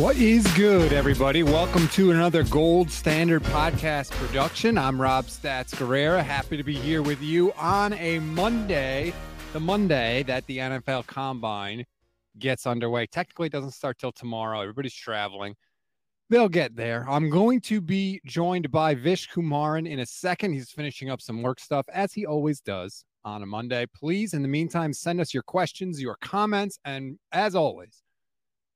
What is good, everybody? Welcome to another Gold Standard Podcast production. I'm Rob Stats Guerrera. Happy to be here with you on a Monday, the Monday that the NFL Combine gets underway. Technically, it doesn't start till tomorrow. Everybody's traveling. They'll get there. I'm going to be joined by Vish Kumaran in a second. He's finishing up some work stuff, as he always does on a Monday. Please, in the meantime, send us your questions, your comments, and as always,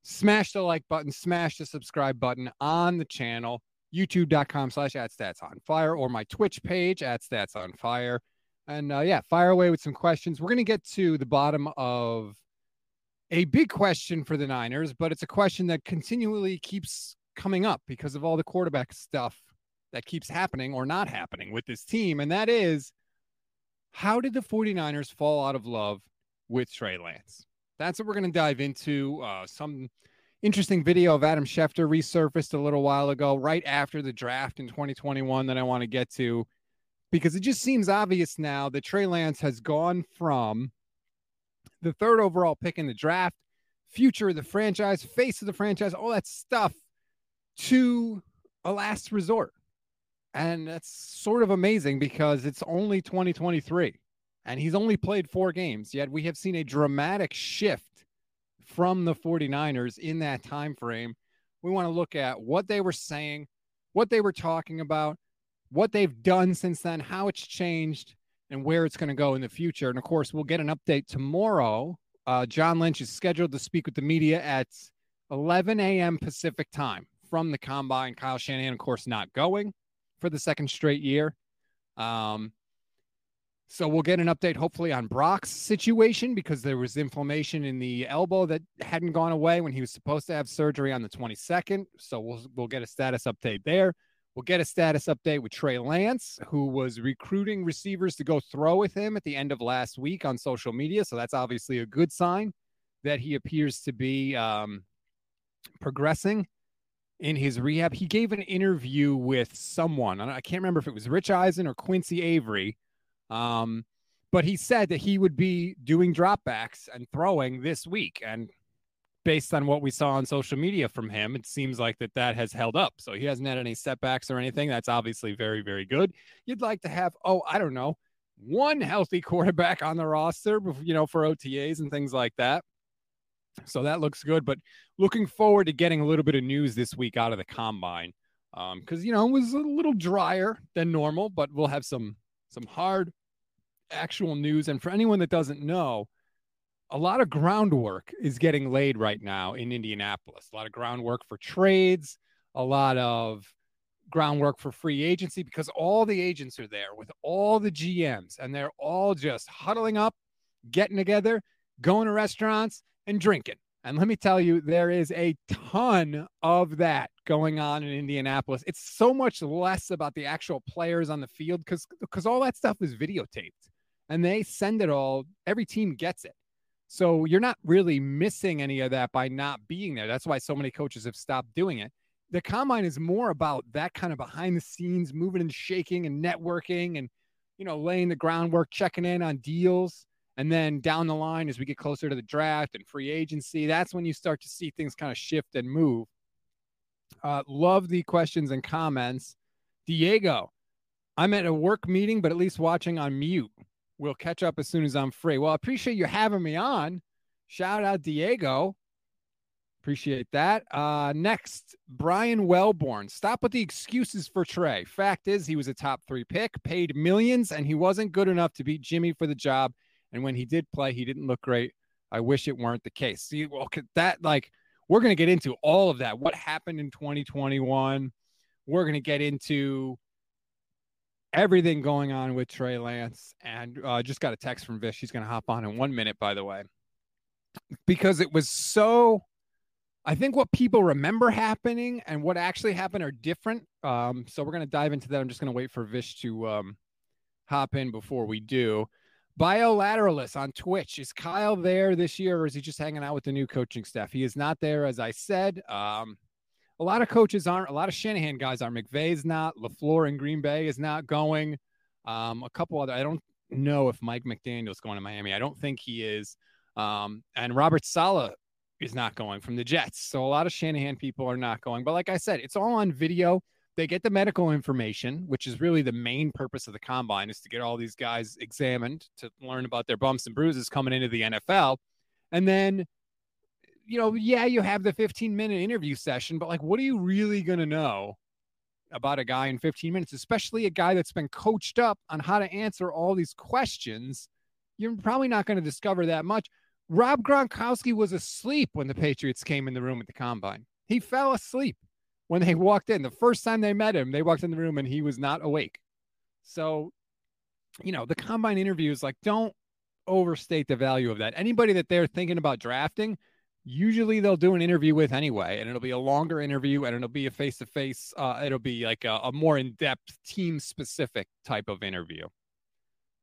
smash the like button, smash the subscribe button on the channel, youtube.com slash at stats on fire, or my Twitch page at stats on fire. And uh, yeah, fire away with some questions. We're going to get to the bottom of a big question for the Niners, but it's a question that continually keeps coming up because of all the quarterback stuff that keeps happening or not happening with this team. And that is how did the 49ers fall out of love with Trey Lance? that's what we're going to dive into. Uh, some interesting video of Adam Schefter resurfaced a little while ago, right after the draft in 2021, that I want to get to because it just seems obvious now that Trey Lance has gone from the third overall pick in the draft, future of the franchise, face of the franchise, all that stuff to a last resort. And that's sort of amazing because it's only 2023 and he's only played four games yet we have seen a dramatic shift from the 49ers in that time frame we want to look at what they were saying what they were talking about what they've done since then how it's changed and where it's going to go in the future. And of course we'll get an update tomorrow. Uh, john lynch is scheduled to speak with the media at 11 a.m pacific time from the combine kyle shanahan of course not going for the second straight year um, so we'll get an update hopefully on Brock's situation because there was inflammation in the elbow that hadn't gone away when he was supposed to have surgery on the 22nd. So we'll we'll get a status update there. We'll get a status update with Trey Lance, who was recruiting receivers to go throw with him at the end of last week on social media. So that's obviously a good sign that he appears to be um, progressing in his rehab. He gave an interview with someone. I can't remember if it was Rich Eisen or Quincy Avery um, but he said that he would be doing dropbacks and throwing this week. And based on what we saw on social media from him, it seems like that that has held up. So he hasn't had any setbacks or anything. That's obviously very, very good. You'd like to have, oh, I don't know, one healthy quarterback on the roster, you know, for OTAs and things like that. So that looks good. But looking forward to getting a little bit of news this week out of the combine Um, because um, you know it was a little drier than normal, but we'll have some some hard actual news. And for anyone that doesn't know, a lot of groundwork is getting laid right now in Indianapolis. A lot of groundwork for trades, a lot of groundwork for free agency because all the agents are there with all the GMs and they're all just huddling up, getting together, going to restaurants and drinking. And let me tell you, there is a ton of that going on in Indianapolis. It's so much less about the actual players on the field because because all that stuff is videotaped and they send it all. Every team gets it. So you're not really missing any of that by not being there. That's why so many coaches have stopped doing it. The combine is more about that kind of behind the scenes, moving and shaking and networking and you know, laying the groundwork, checking in on deals and then down the line, as we get closer to the draft and free agency, that's when you start to see things kind of shift and move. Uh, love the questions and comments. Diego, I'm at a work meeting, but at least watching on mute. We'll catch up as soon as I'm free. Well, I appreciate you having me on. Shout out Diego. Appreciate that. Uh, next, Brian Wellborn. Stop with the excuses for Trey. Fact is, he was a top three pick, paid millions, and he wasn't good enough to beat Jimmy for the job. And when he did play, he didn't look great. I wish it weren't the case. See, well, that like we're going to get into all of that. What happened in 2021? We're going to get into everything going on with Trey Lance. And uh, just got a text from Vish. He's going to hop on in one minute, by the way, because it was so. I think what people remember happening and what actually happened are different. Um, so we're going to dive into that. I'm just going to wait for Vish to um, hop in before we do. Biolateralist on Twitch. Is Kyle there this year or is he just hanging out with the new coaching staff? He is not there, as I said. Um, a lot of coaches aren't. A lot of Shanahan guys are. McVay's not. LaFleur in Green Bay is not going. Um, a couple other. I don't know if Mike McDaniel's going to Miami. I don't think he is. Um, and Robert Saleh is not going from the Jets. So a lot of Shanahan people are not going. But like I said, it's all on video. They get the medical information, which is really the main purpose of the combine, is to get all these guys examined to learn about their bumps and bruises coming into the NFL. And then, you know, yeah, you have the 15 minute interview session, but like, what are you really going to know about a guy in 15 minutes, especially a guy that's been coached up on how to answer all these questions? You're probably not going to discover that much. Rob Gronkowski was asleep when the Patriots came in the room at the combine. He fell asleep when they walked in. The first time they met him, they walked in the room and he was not awake. So, you know, the combine interviews, like, don't overstate the value of that. Anybody that they're thinking about drafting, usually they'll do an interview with anyway, and it'll be a longer interview and it'll be a face to face. It'll be like a, a more in depth, team specific type of interview.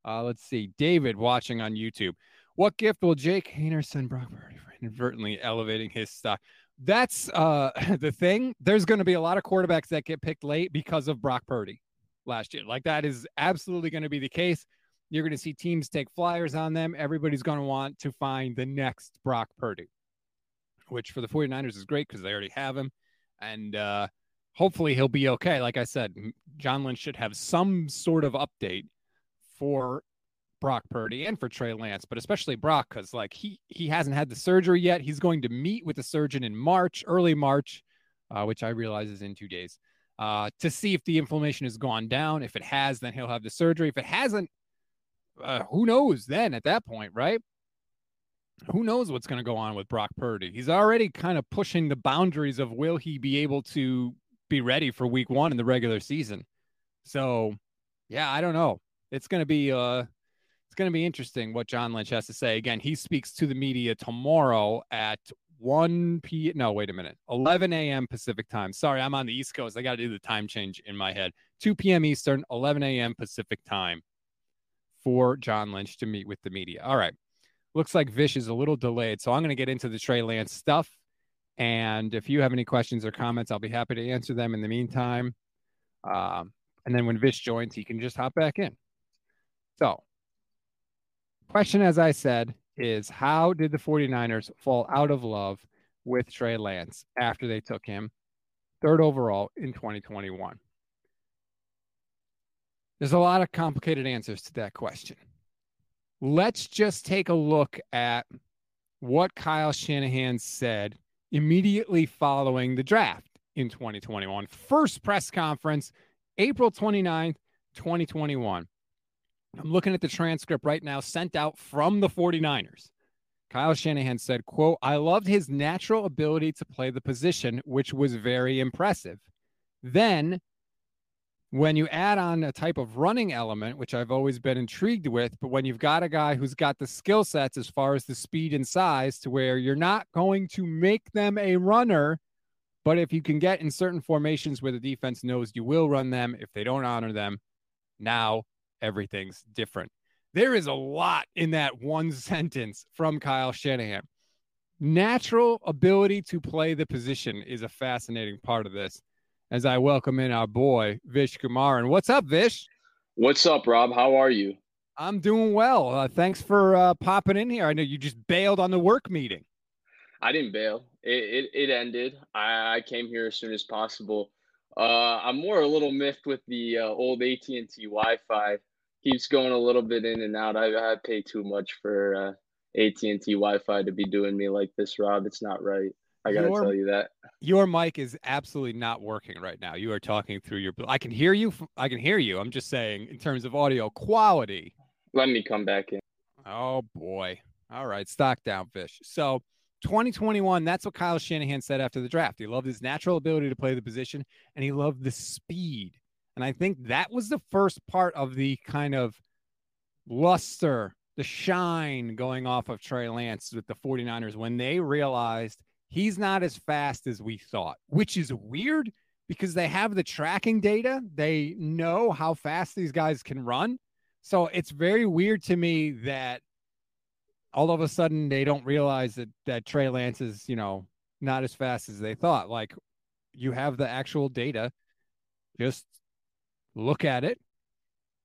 Uh, let's see. David watching on YouTube. What gift will Jake Haener send Brock for inadvertently elevating his stock? That's uh, the thing. There's going to be a lot of quarterbacks that get picked late because of Brock Purdy last year. Like that is absolutely going to be the case. You're going to see teams take flyers on them. Everybody's going to want to find the next Brock Purdy, which for the 49ers is great because they already have him. And uh, hopefully he'll be okay. Like I said, John Lynch should have some sort of update for Brock Purdy and for Trey Lance, but especially Brock because like he he hasn't had the surgery yet. He's going to meet with the surgeon in March, early March, uh, which I realize is in two days, uh, to see if the inflammation has gone down. If it has, then he'll have the surgery. If it hasn't, uh, who knows? Then at that point, right? Who knows what's going to go on with Brock Purdy? He's already kind of pushing the boundaries of will he be able to be ready for Week One in the regular season. So, yeah, I don't know. It's going to be uh it's going to be interesting what John Lynch has to say. Again, he speaks to the media tomorrow at 1 p. No, wait a minute. 11 a.m. Pacific time. Sorry, I'm on the East Coast. I got to do the time change in my head. 2 p.m. Eastern, 11 a.m. Pacific time for John Lynch to meet with the media. All right. Looks like Vish is a little delayed. So I'm going to get into the Trey Lance stuff. And if you have any questions or comments, I'll be happy to answer them in the meantime. Um, and then when Vish joins, he can just hop back in. So Question, as I said, is how did the 49ers fall out of love with Trey Lance after they took him third overall in 2021? There's a lot of complicated answers to that question. Let's just take a look at what Kyle Shanahan said immediately following the draft in 2021. First press conference, April 29th, 2021. I'm looking at the transcript right now sent out from the 49ers. Kyle Shanahan said, quote, I loved his natural ability to play the position, which was very impressive. Then when you add on a type of running element, which I've always been intrigued with, but when you've got a guy who's got the skill sets as far as the speed and size to where you're not going to make them a runner, but if you can get in certain formations where the defense knows you will run them, if they don't honor them, now everything's different. There is a lot in that one sentence from Kyle Shanahan. Natural ability to play the position is a fascinating part of this. As I welcome in our boy Vish Kumar, and what's up, Vish? What's up, Rob? How are you? I'm doing well. Uh, thanks for uh, popping in here. I know you just bailed on the work meeting. I didn't bail. It it, it ended. I, I came here as soon as possible. Uh, I'm more a little miffed with the uh, old AT and T Wi-Fi keeps going a little bit in and out. I I pay too much for uh, AT and T Wi-Fi to be doing me like this, Rob. It's not right. I gotta your, tell you that your mic is absolutely not working right now. You are talking through your. I can hear you. I can hear you. I'm just saying in terms of audio quality. Let me come back in. Oh boy! All right, stock down, Vish. So. 2021, that's what Kyle Shanahan said after the draft. He loved his natural ability to play the position and he loved the speed and I think that was the first part of the kind of luster, the shine going off of Trey Lance with the 49ers when they realized he's not as fast as we thought, which is weird because they have the tracking data. They know how fast these guys can run. So it's very weird to me that all of a sudden they don't realize that that Trey Lance is, you know, not as fast as they thought. Like you have the actual data, just look at it,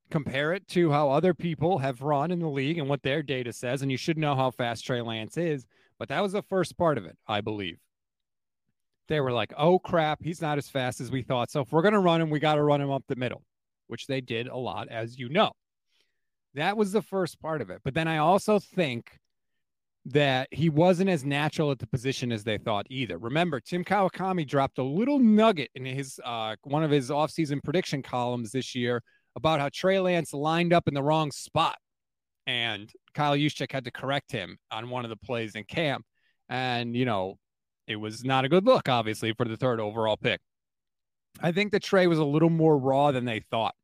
compare it to how other people have run in the league and what their data says, and you should know how fast Trey Lance is. But that was the first part of it, I believe. They were like, oh crap, he's not as fast as we thought. So if we're going to run him, we got to run him up the middle, which they did a lot, as you know. That was the first part of it. But then I also think that he wasn't as natural at the position as they thought either. Remember, Tim Kawakami dropped a little nugget in his uh, one of his offseason prediction columns this year about how Trey Lance lined up in the wrong spot. And Kyle Juszczyk had to correct him on one of the plays in camp. And, you know, it was not a good look, obviously, for the third overall pick. I think the Trey was a little more raw than they thought.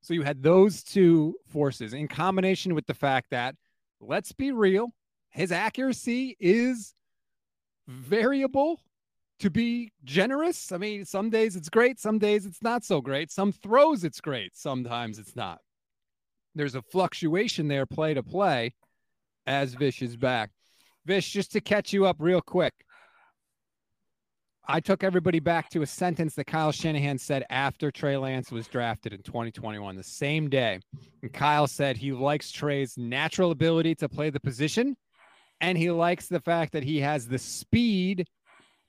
So you had those two forces in combination with the fact that, let's be real, his accuracy is variable to be generous. I mean, some days it's great, some days it's not so great. Some throws it's great, sometimes it's not. There's a fluctuation there, play to play, as Vish is back. Vish, just to catch you up real quick. I took everybody back to a sentence that Kyle Shanahan said after Trey Lance was drafted in 2021, the same day. And Kyle said he likes Trey's natural ability to play the position and he likes the fact that he has the speed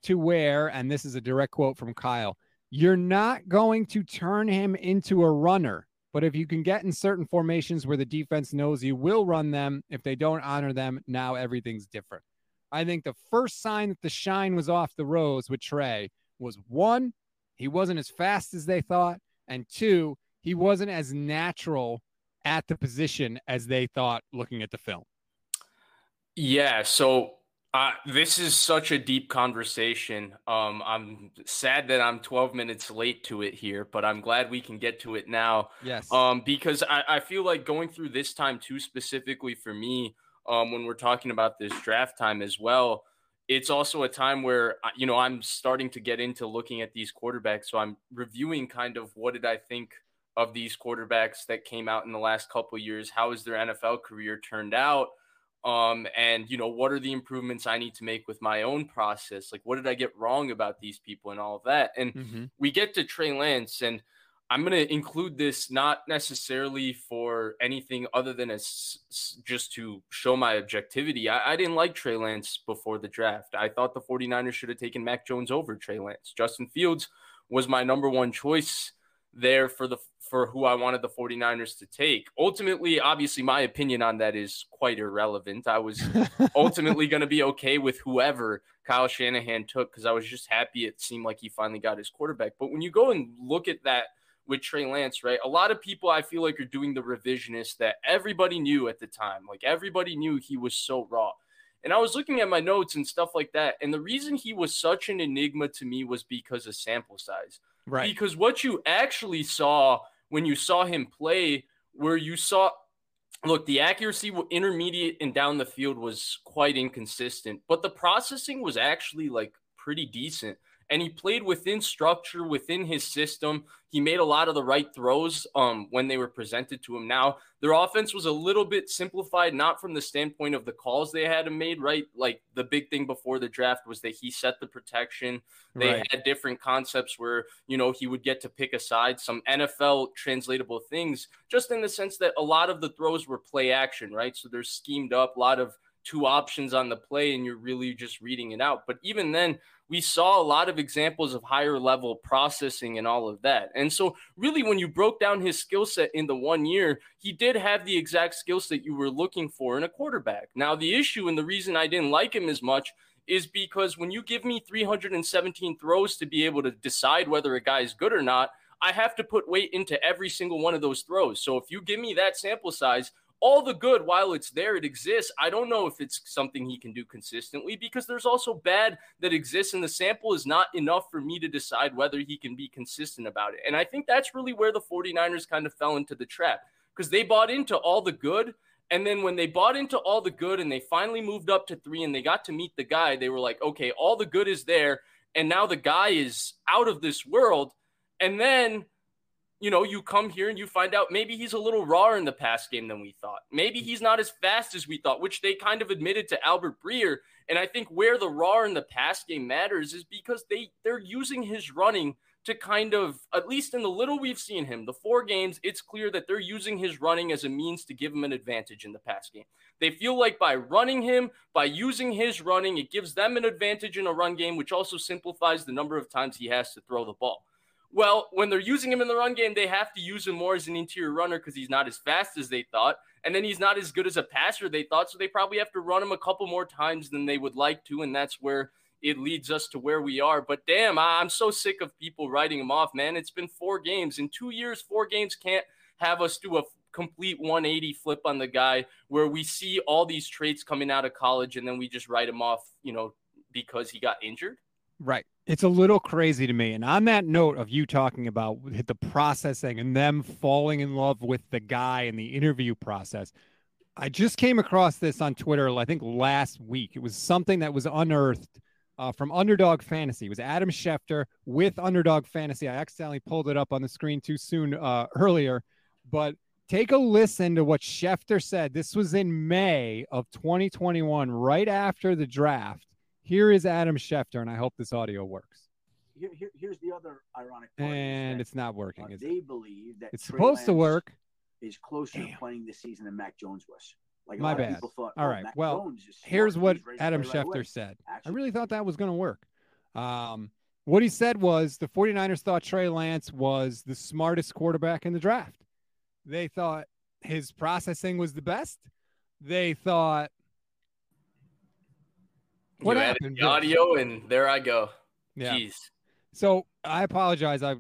to where, and this is a direct quote from Kyle, you're not going to turn him into a runner. But if you can get in certain formations where the defense knows you will run them, if they don't honor them, now everything's different. I think the first sign that the shine was off the rose with Trey was one, he wasn't as fast as they thought, and two, he wasn't as natural at the position as they thought looking at the film. Yeah. So uh, this is such a deep conversation. Um, I'm sad that I'm 12 minutes late to it here, but I'm glad we can get to it now. Yes. Um, because I, I feel like going through this time too specifically for me, um, when we're talking about this draft time as well, it's also a time where uh, you know I'm starting to get into looking at these quarterbacks. So I'm reviewing kind of what did I think of these quarterbacks that came out in the last couple years? How has their NFL career turned out? Um, and you know what are the improvements i need to make with my own process? Like what did i get wrong about these people and all of that? And mm-hmm. we get to trey lance and i'm going to include this not necessarily for anything other than as just to show my objectivity. I, I didn't like trey lance before the draft. I thought the 49ers should have taken mac jones over trey lance. Justin fields was my number one choice there for the for who I wanted the 49ers to take. Ultimately, obviously my opinion on that is quite irrelevant. I was ultimately going to be okay with whoever Kyle Shanahan took cuz I was just happy it seemed like he finally got his quarterback. But when you go and look at that with Trey Lance, right? A lot of people I feel like are doing the revisionist that everybody knew at the time. Like everybody knew he was so raw. And I was looking at my notes and stuff like that. And the reason he was such an enigma to me was because of sample size. Right. Because what you actually saw when you saw him play, where you saw, look, the accuracy intermediate and down the field was quite inconsistent, but the processing was actually like pretty decent and he played within structure within his system. He made a lot of the right throws um, when they were presented to him. Now, their offense was a little bit simplified, not from the standpoint of the calls they had made, right? Like the big thing before the draft was that he set the protection. They right. had different concepts where, you know, he would get to pick aside some NFL translatable things, just in the sense that a lot of the throws were play action, right? So they're schemed up, a lot of two options on the play and you're really just reading it out. But even then, we saw a lot of examples of higher level processing and all of that. And so, really, when you broke down his skill set in the one year, he did have the exact skill set you were looking for in a quarterback. Now, the issue and the reason I didn't like him as much is because when you give me 317 throws to be able to decide whether a guy is good or not, I have to put weight into every single one of those throws. So if you give me that sample size, all the good while it's there it exists. I don't know if it's something he can do consistently because there's also bad that exists and the sample is not enough for me to decide whether he can be consistent about it. And i think that's really where the 49ers kind of fell into the trap because they bought into all the good. And then when they bought into all the good and they finally moved up to three and they got to meet the guy they were like okay all the good is there. And now the guy is out of this world. And then you know, you come here and you find out maybe he's a little rawer in the pass game than we thought. Maybe he's not as fast as we thought, which they kind of admitted to Albert Breer. And I think where the raw in the pass game matters is because they they're using his running to kind of at least in the little we've seen him, the four games, it's clear that they're using his running as a means to give him an advantage in the pass game. They feel like by running him, by using his running, it gives them an advantage in a run game, which also simplifies the number of times he has to throw the ball. Well, when they're using him in the run game, they have to use him more as an interior runner because he's not as fast as they thought. And then he's not as good as a passer they thought. So they probably have to run him a couple more times than they would like to. And that's where it leads us to where we are. But damn, I'm so sick of people writing him off, man. It's been four games. In two years, four games can't have us do a complete 180 flip on the guy where we see all these traits coming out of college and then we just write him off, you know, because he got injured. Right. It's a little crazy to me. And on that note of you talking about the processing and them falling in love with the guy in the interview process, I just came across this on Twitter, I think last week. It was something that was unearthed uh, from Underdog Fantasy. It was Adam Schefter with Underdog Fantasy. I accidentally pulled it up on the screen too soon uh, earlier, but take a listen to what Schefter said. This was in May of 2021, right after the draft. Here is Adam Schefter, and I hope this audio works. Here, here, here's the other ironic part. And it's not working. Uh, they it? believe that it's Trey supposed Lance to work. Is closer Damn. to playing this season than Mac Jones was. Like My bad. Thought, All oh, right. Mac well, here's what Adam Schefter right said. Actually, I really thought that was going to work. Um, what he said was the 49ers thought Trey Lance was the smartest quarterback in the draft. They thought his processing was the best. They thought what you happened? The audio, and there I go. Yeah. Jeez. So I apologize. I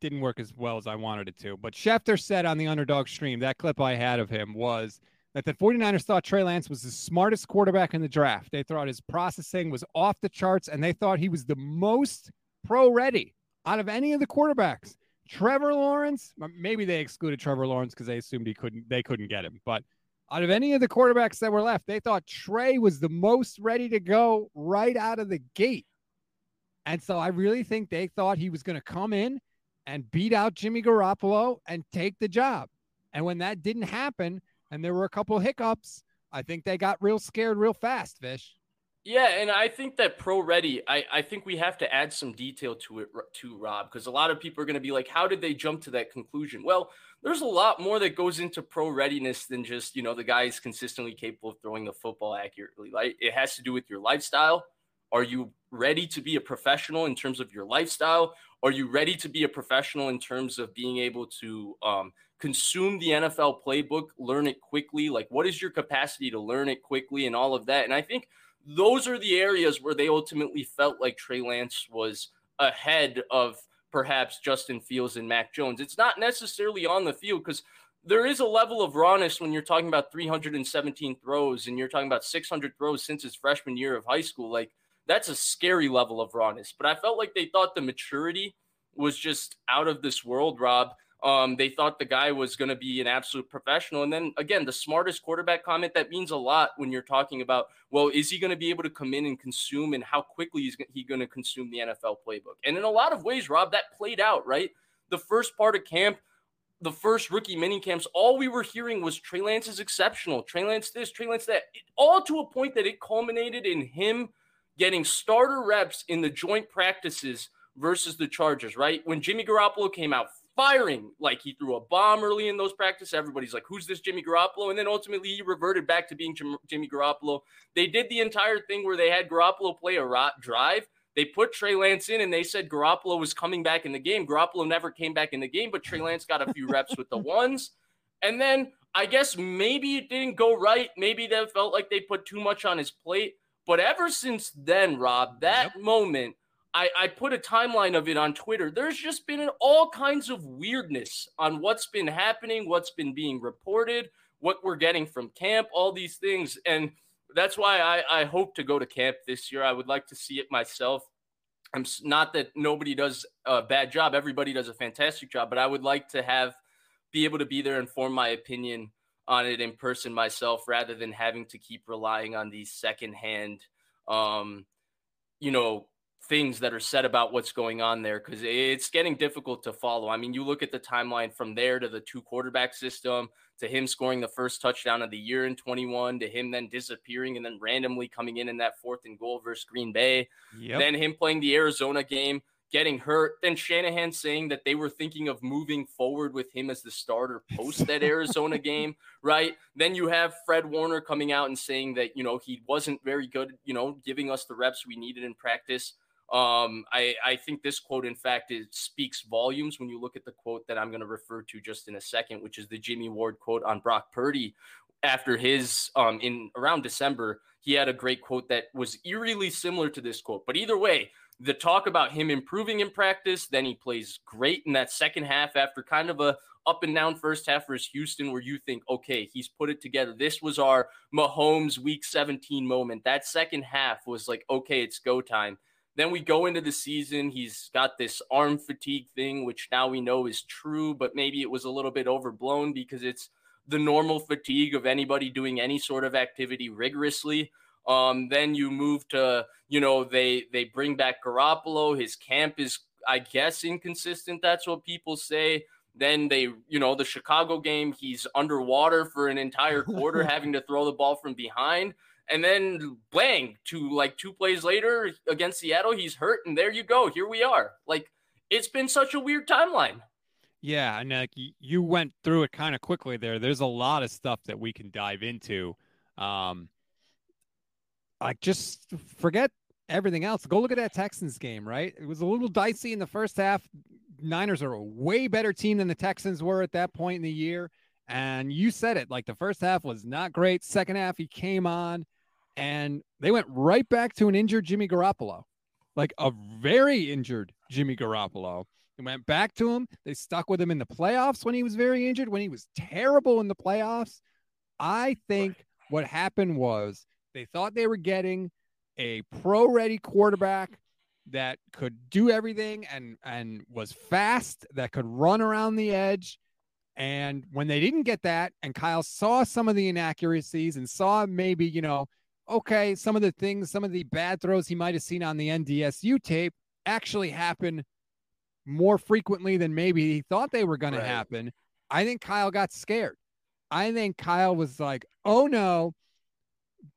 didn't work as well as I wanted it to. But Schefter said on the underdog stream, that clip I had of him was that the 49ers thought Trey Lance was the smartest quarterback in the draft. They thought his processing was off the charts, and they thought he was the most pro ready out of any of the quarterbacks. Trevor Lawrence, maybe they excluded Trevor Lawrence because they assumed he couldn't they couldn't get him. But out of any of the quarterbacks that were left, they thought Trey was the most ready to go right out of the gate. And so I really think they thought he was going to come in and beat out Jimmy Garoppolo and take the job. And when that didn't happen and there were a couple hiccups, I think they got real scared real fast, Vish. Yeah, and I think that pro ready, I, I think we have to add some detail to it to Rob, because a lot of people are going to be like, how did they jump to that conclusion? Well, there's a lot more that goes into pro readiness than just, you know, the guy is consistently capable of throwing the football accurately. Like it has to do with your lifestyle. Are you ready to be a professional in terms of your lifestyle? Are you ready to be a professional in terms of being able to um, consume the NFL playbook, learn it quickly? Like, what is your capacity to learn it quickly and all of that? And I think those are the areas where they ultimately felt like Trey Lance was ahead of perhaps Justin Fields and Mac Jones. It's not necessarily on the field because there is a level of rawness when you're talking about 317 throws and you're talking about 600 throws since his freshman year of high school. Like that's a scary level of rawness. But I felt like they thought the maturity was just out of this world, Rob. Um, they thought the guy was going to be an absolute professional. And then again, the smartest quarterback comment that means a lot when you're talking about, well, is he going to be able to come in and consume and how quickly is he going to consume the NFL playbook? And in a lot of ways, Rob, that played out, right? The first part of camp, the first rookie mini camps, all we were hearing was Trey Lance is exceptional. Trey Lance this, Trey Lance that, all to a point that it culminated in him getting starter reps in the joint practices versus the Chargers, right? When Jimmy Garoppolo came out firing like he threw a bomb early in those practices. Everybody's like, who's this Jimmy Garoppolo? And then ultimately he reverted back to being Jim, Jimmy Garoppolo. They did the entire thing where they had Garoppolo play a rot drive. They put Trey Lance in and they said Garoppolo was coming back in the game. Garoppolo never came back in the game, but Trey Lance got a few reps with the ones. And then I guess maybe it didn't go right. Maybe they felt like they put too much on his plate. But ever since then, Rob, that yep. moment I, I put a timeline of it on Twitter. There's just been all kinds of weirdness on what's been happening, what's been being reported, what we're getting from camp, all these things. And that's why I, I hope to go to camp this year. I would like to see it myself. I'm not that nobody does a bad job. Everybody does a fantastic job, but I would like to have be able to be there and form my opinion on it in person myself rather than having to keep relying on these secondhand um, you know, things that are said about what's going on there because it's getting difficult to follow. I mean, you look at the timeline from there to the two quarterback system to him scoring the first touchdown of the year in 21 to him then disappearing and then randomly coming in in that fourth and goal versus Green Bay. Yep. Then him playing the Arizona game getting hurt. Then Shanahan saying that they were thinking of moving forward with him as the starter post that Arizona game, right? Then you have Fred Warner coming out and saying that, you know, he wasn't very good, you know, giving us the reps we needed in practice. Um, I, I think this quote, in fact, it speaks volumes when you look at the quote that I'm going to refer to just in a second, which is the Jimmy Ward quote on Brock Purdy after his um in around December. He had a great quote that was eerily similar to this quote. But either way, the talk about him improving in practice, then he plays great in that second half after kind of a up and down first half versus Houston, where you think, okay, he's put it together. This was our Mahomes week 17 moment. That second half was like, okay, it's go time. Then we go into the season. He's got this arm fatigue thing, which now we know is true, but maybe it was a little bit overblown because it's the normal fatigue of anybody doing any sort of activity rigorously. Um, then you move to, you know, they they bring back Garoppolo. His camp is, I guess, inconsistent. That's what people say. Then they, you know, the Chicago game, he's underwater for an entire quarter, having to throw the ball from behind. And then bang, to like two plays later against Seattle, he's hurt. And there you go. Here we are. Like, it's been such a weird timeline. Yeah, and like you went through it kind of quickly there. There's a lot of stuff that we can dive into. Um, like just forget everything else. Go look at that Texans game, right? It was a little dicey in the first half. Niners are a way better team than the Texans were at that point in the year. And you said it like the first half was not great. Second half, he came on and they went right back to an injured Jimmy Garoppolo, like a very injured Jimmy Garoppolo. They went back to him. They stuck with him in the playoffs when he was very injured, when he was terrible in the playoffs. I think what happened was they thought they were getting a pro ready quarterback that could do everything and and was fast that could run around the edge and when they didn't get that and Kyle saw some of the inaccuracies and saw maybe you know okay some of the things some of the bad throws he might have seen on the NDSU tape actually happen more frequently than maybe he thought they were going right. to happen I think Kyle got scared I think Kyle was like oh no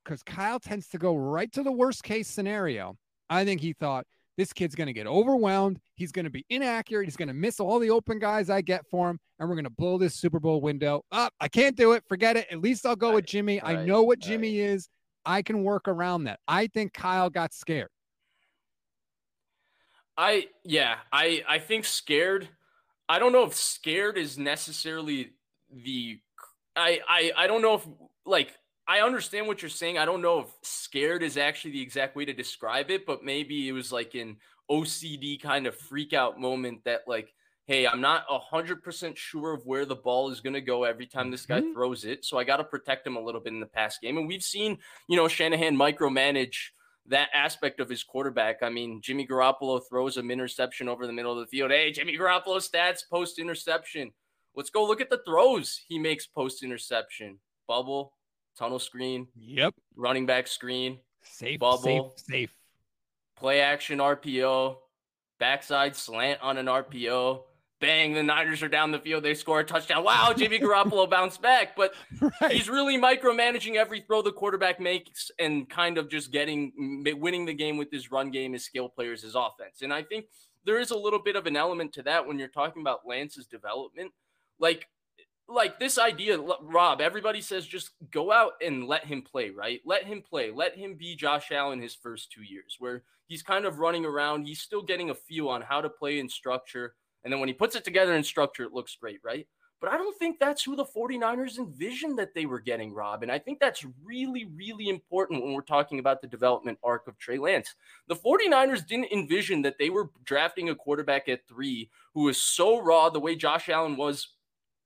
because Kyle tends to go right to the worst case scenario. I think he thought this kid's going to get overwhelmed. He's going to be inaccurate. He's going to miss all the open guys I get for him, and we're going to blow this Super Bowl window up. I can't do it. Forget it. At least I'll go right, with Jimmy. Right, I know what Jimmy is. I can work around that. I think Kyle got scared. I yeah, I I think scared. I don't know if scared is necessarily the I I I don't know if like I understand what you're saying. I don't know if scared is actually the exact way to describe it, but maybe it was like an OCD kind of freak out moment that, like, hey, I'm not 100% sure of where the ball is going to go every time this guy mm-hmm. throws it. So I got to protect him a little bit in the past game. And we've seen, you know, Shanahan micromanage that aspect of his quarterback. I mean, Jimmy Garoppolo throws an interception over the middle of the field. Hey, Jimmy Garoppolo stats post interception. Let's go look at the throws he makes post interception. Bubble, tunnel screen. Yep. Running back screen. Safe. Bubble. Safe. Safe. Play action RPO. Backside slant on an RPO. Bang, the Niners are down the field. They score a touchdown. Wow, Jimmy Garoppolo bounced back. But right. he's really micromanaging every throw the quarterback makes and kind of just getting winning the game with his run game, his skill players, his offense. And I think there is a little bit of an element to that when you're talking about Lance's development. Like like this idea, Rob, everybody says just go out and let him play, right? Let him play. Let him be Josh Allen his first two years, where he's kind of running around. He's still getting a feel on how to play in structure. And then when he puts it together in structure, it looks great, right? But I don't think that's who the 49ers envisioned that they were getting, Rob. And I think that's really, really important when we're talking about the development arc of Trey Lance. The 49ers didn't envision that they were drafting a quarterback at three who was so raw the way Josh Allen was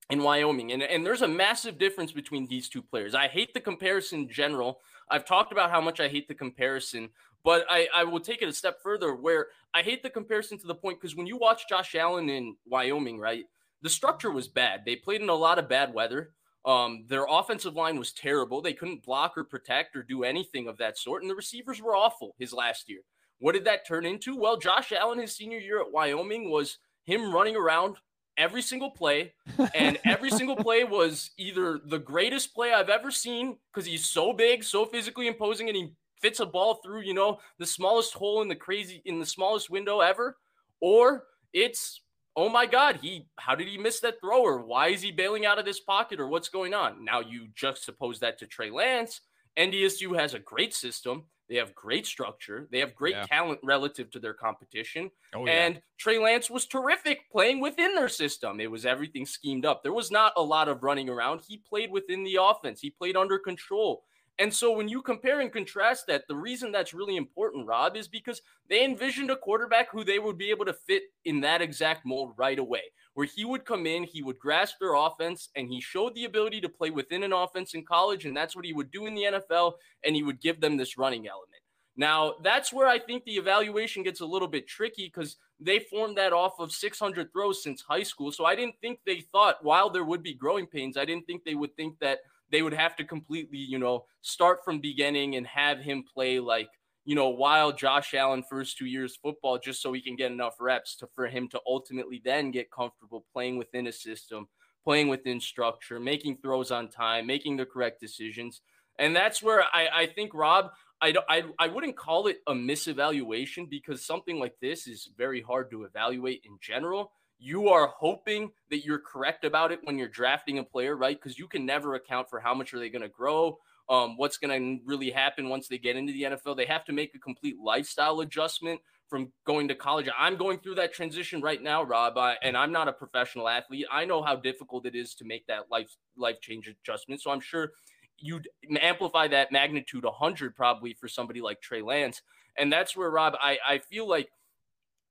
in Wyoming. And, and there's a massive difference between these two players. I hate the comparison in general. I've talked about how much I hate the comparison, but I, I will take it a step further where I hate the comparison to the point because when you watch Josh Allen in Wyoming, right, the structure was bad. They played in a lot of bad weather. Um, their offensive line was terrible. They couldn't block or protect or do anything of that sort. And the receivers were awful his last year. What did that turn into? Well, Josh Allen, his senior year at Wyoming, was him running around every single play, and every single play was either the greatest play I've ever seen because he's so big, so physically imposing, and he fits a ball through, you know, the smallest hole in the crazy in the smallest window ever, or it's oh my god, he how did he miss that throw or why is he bailing out of this pocket or what's going on? Now you juxtapose that to Trey Lance. NDSU has a great system. They have great structure. They have great yeah. talent relative to their competition. Oh, yeah. And Trey Lance was terrific playing within their system. It was everything schemed up. There was not a lot of running around. He played within the offense, he played under control. And so when you compare and contrast that, the reason that's really important, Rob, is because they envisioned a quarterback who they would be able to fit in that exact mold right away, where he would come in, he would grasp their offense, and he showed the ability to play within an offense in college. And that's what he would do in the NFL, and he would give them this running element. Now, that's where I think the evaluation gets a little bit tricky because they formed that off of 600 throws since high school. So I didn't think they thought, while there would be growing pains, I didn't think they would think that they would have to completely, you know, start from beginning and have him play like, you know, while Josh Allen first two years football, just so he can get enough reps to for him to ultimately then get comfortable playing within a system, playing within structure, making throws on time, making the correct decisions. And that's where I, I think Rob, I, I, I wouldn't call it a misevaluation because something like this is very hard to evaluate in general you are hoping that you're correct about it when you're drafting a player, right? Because you can never account for how much are they going to grow, um, what's going to really happen once they get into the NFL. They have to make a complete lifestyle adjustment from going to college. I'm going through that transition right now, Rob, I, and I'm not a professional athlete. I know how difficult it is to make that life life change adjustment. So I'm sure you'd amplify that magnitude 100 probably for somebody like Trey Lance. And that's where, Rob, I, I feel like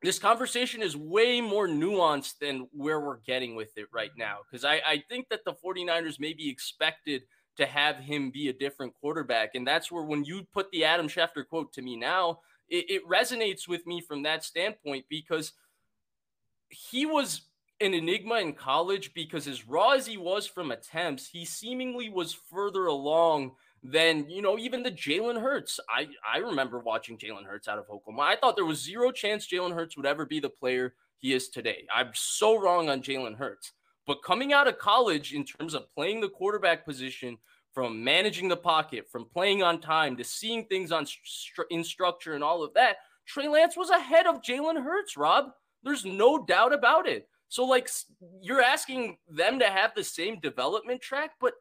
this conversation is way more nuanced than where we're getting with it right mm-hmm. now. Because I, I think that the 49ers may be expected to have him be a different quarterback. And that's where, when you put the Adam Schefter quote to me now, it, it resonates with me from that standpoint because he was an enigma in college because as raw as he was from attempts, he seemingly was further along than you know even the Jalen Hurts. I I remember watching Jalen Hurts out of Oklahoma. I thought there was zero chance Jalen Hurts would ever be the player he is today. I'm so wrong on Jalen Hurts. But coming out of college in terms of playing the quarterback position, from managing the pocket, from playing on time to seeing things on in structure and all of that, Trey Lance was ahead of Jalen Hurts. Rob, there's no doubt about it. So like you're asking them to have the same development track, but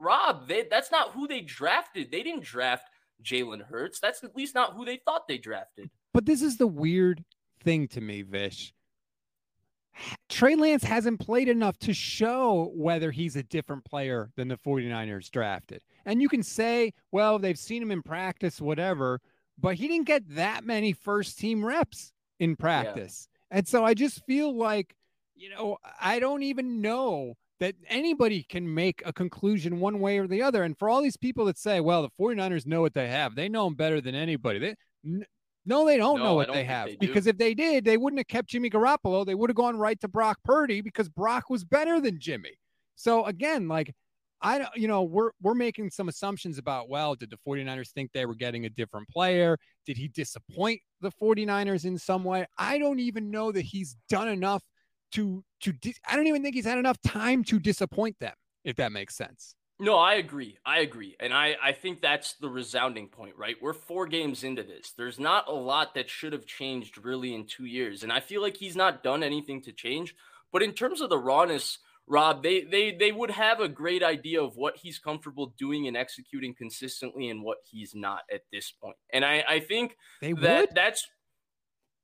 Rob, they, that's not who they drafted. They didn't draft Jalen Hurts. That's at least not who they thought they drafted. But this is the weird thing to me, Vish. Trey Lance hasn't played enough to show whether he's a different player than the 49ers drafted. And you can say, well, they've seen him in practice, whatever, but he didn't get that many first team reps in practice. Yeah. And so I just feel like, you know, I don't even know that anybody can make a conclusion one way or the other. And for all these people that say, well, the 49ers know what they have, they know them better than anybody. They, n- no, they don't no, know what don't they have they because if they did, they wouldn't have kept Jimmy Garoppolo. They would have gone right to Brock Purdy because Brock was better than Jimmy. So again, like I don't, you know, we're we're making some assumptions about well, did the 49ers think they were getting a different player? Did he disappoint the 49ers in some way? I don't even know that he's done enough to to I don't even think he's had enough time to disappoint them, if that makes sense. No, I agree. I agree. And I, I think that's the resounding point, right? We're four games into this. There's not a lot that should have changed really in two years. And I feel like he's not done anything to change. But in terms of the rawness, Rob, they they they would have a great idea of what he's comfortable doing and executing consistently and what he's not at this point. And I, I think they that would? that's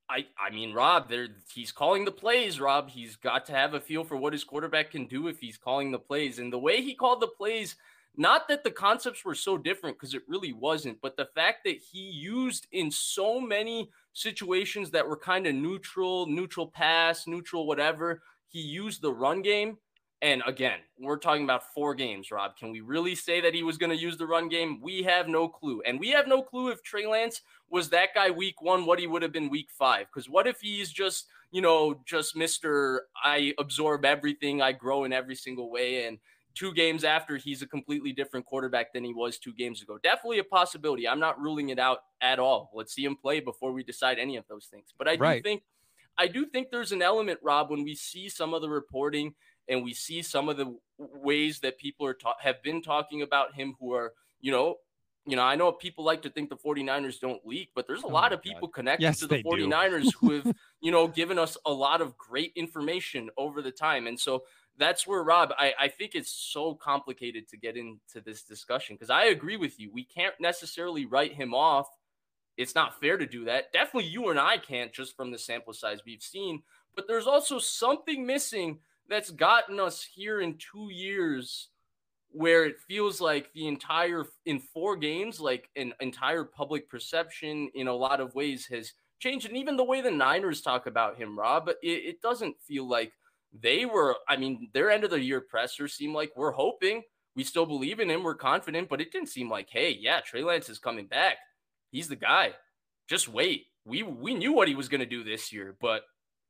I, I mean, Rob, there he's calling the plays. Rob, he's got to have a feel for what his quarterback can do if he's calling the plays. And the way he called the plays, not that the concepts were so different because it really wasn't, but the fact that he used in so many situations that were kind of neutral, neutral pass, neutral whatever, he used the run game and again, we're talking about four games, Rob. Can we really say that he was going to use the run game? We have no clue. And we have no clue if Trey Lance was that guy week one, what he would have been week five. Because what if he's just, you know, just Mr. I absorb everything, I grow in every single way. And two games after he's a completely different quarterback than he was two games ago. Definitely a possibility. I'm not ruling it out at all. Let's see him play before we decide any of those things. But I do Right. think I do think there's an element, Rob, when we see some of the reporting and we see some of the ways that people are ta- have been talking about him who are, you know, you know, I know people like to think the 49ers don't leak, but there's a Oh lot my of God. people connected Yes, to the do. 49ers who have, you know, given us a lot of great information over the time. And so that's where Rob, I, I think it's so complicated to get into this discussion because I agree with you. We can't necessarily write him off. It's not fair to do that. Definitely you and I can't just from the sample size we've seen. But there's also something missing that's gotten us here in two years where it feels like the entire in four games, like an entire public perception in a lot of ways has changed. And even the way the Niners talk about him, Rob, it, it doesn't feel like they were. I mean, their end of the year presser seemed like we're hoping, we still believe in him, we're confident, but it didn't seem like, hey, yeah, Trey Lance is coming back. He's the guy. Just wait. We we knew what he was going to do this year, but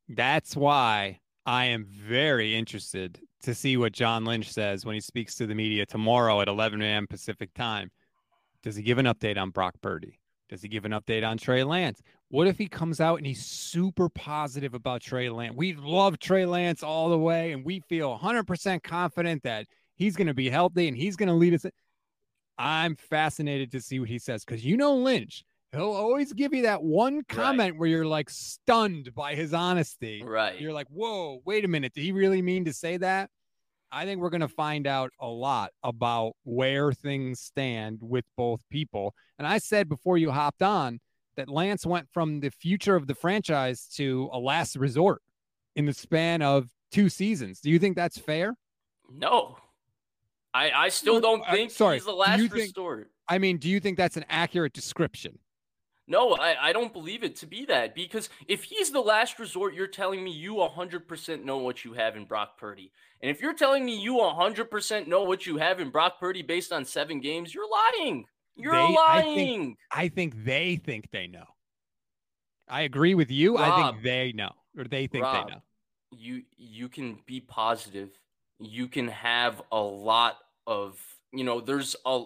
That's why I am very interested to see what John Lynch says when he speaks to the media tomorrow at 11 a.m. Pacific time. Does he give an update on Brock Purdy? Does he give an update on Trey Lance? What if he comes out and he's super positive about Trey Lance? We love Trey Lance all the way, and we feel 100% confident that he's going to be healthy and he's going to lead us. I'm fascinated to see what he says because you know Lynch. He'll always give you that one comment where you're like stunned by his honesty. right. You're like, whoa, wait a minute. Did he really mean to say that? I think we're going to find out a lot about where things stand with both people. And I said before you hopped on that Lance went from the future of the franchise to a last resort in the span of two seasons. Do you think that's fair? No. I, I still don't Uh, think sorry, he's the last you think- resort. I mean, do you think that's an accurate description? No, I, I don't believe it to be that because if he's the last resort, you're telling me you 100% know what you have in Brock Purdy. And if you're telling me you 100% know what you have in Brock Purdy based on seven games, you're lying. You're They- I lying. think- I think they think they know. I agree with you. I think they know, or they think Rob, they know. you you can be positive. You can have a lot of you know. There's a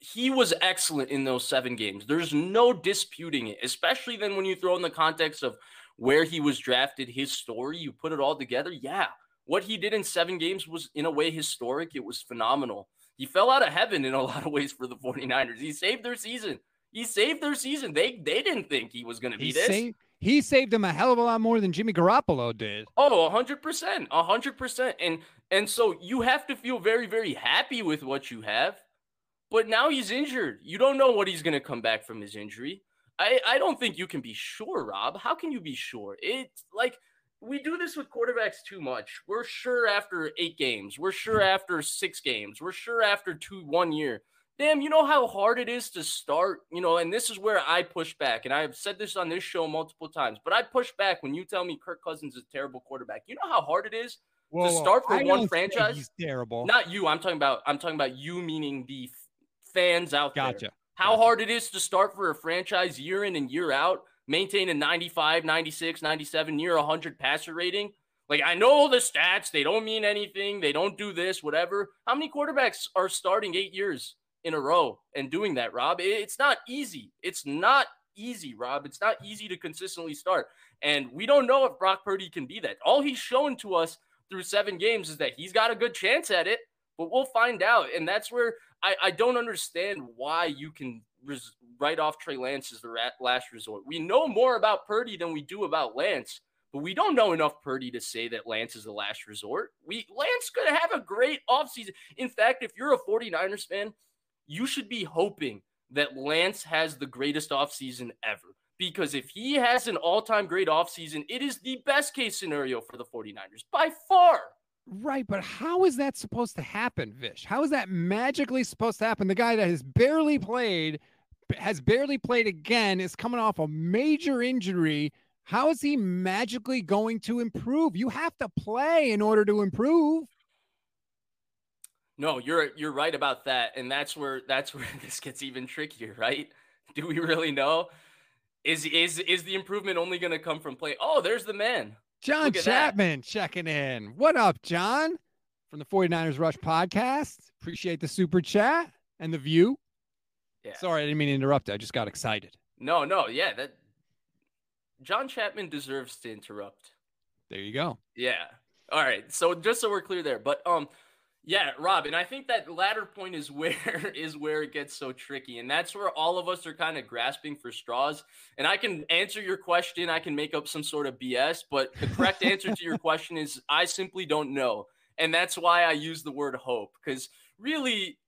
he was excellent in those seven games. There's no disputing it. Especially then when you throw in the context of where he was drafted, his story. You put it all together. Yeah, what he did in seven games was in a way historic. It was phenomenal. He fell out of heaven in a lot of ways for the 49ers. He saved their season. He saved their season. They they didn't think he was going to be He this. saved, he saved them a hell of a lot more than Jimmy Garoppolo did. Oh, a hundred percent, a hundred percent, and and so you have to feel very, very happy with what you have. But now he's injured. You don't know what he's going to come back from his injury. I I don't think you can be sure, Rob. How can you be sure? It's like we do this with quarterbacks too much. We're sure after eight games. We're sure hmm. after six games. We're sure after two one year. Damn, you know how hard it is to start, you know, and this is where I push back. And I've said this on this show multiple times, but I push back when you tell me Kirk Cousins is a terrible quarterback. You know how hard it is? Whoa, To start for one franchise? he's terrible. Not you. I'm talking about I'm talking about you meaning the fans out there. gotcha. How Gotcha. hard it is to start for a franchise year in and year out, maintain a 95, 96, 97, near 100 passer rating. Like, I know the stats, they don't mean anything. They don't do this, whatever. How many quarterbacks are starting eight years in a row and doing that, Rob? It's not easy. It's not easy, Rob. It's not easy to consistently start. And we don't know if Brock Purdy can be that. All he's shown to us through seven games is that he's got a good chance at it, but we'll find out. And that's where I, I don't understand why you can res- write off Trey Lance as the ra- last resort. We know more about Purdy than we do about Lance, but we don't know enough Purdy to say that Lance is the last resort. We Lance could have a great offseason. In fact, if you're a 49ers fan, you should be hoping that Lance has the greatest offseason ever. Because if he has an all-time great offseason, it is the best case scenario for the 49ers by far. Right, but how is that supposed to happen, Vish? How is that magically supposed to happen? The guy that has barely played, has barely played again, is coming off a major injury. How is he magically going to improve? You have to play in order to improve. No, you're you're right about that, and that's where that's where this gets even trickier, right? Do we really know? Is is is the improvement only going to come from play? Oh, there's the man. John at that. Chapman checking in. What up, John? from the 49ers Rush podcast. Appreciate the super chat and the view. Yeah. Sorry, I didn't mean to interrupt. I just got excited. No, no, yeah, that John Chapman deserves to interrupt. There you go. Yeah. All right. So just so we're clear there, but um, yeah, Rob, and I think that latter point is where is where it gets so tricky, and that's where all of us are kind of grasping for straws. And I can answer your question, I can make up some sort of BS, but the correct answer to your question is I simply don't know, and that's why I use the word hope because really,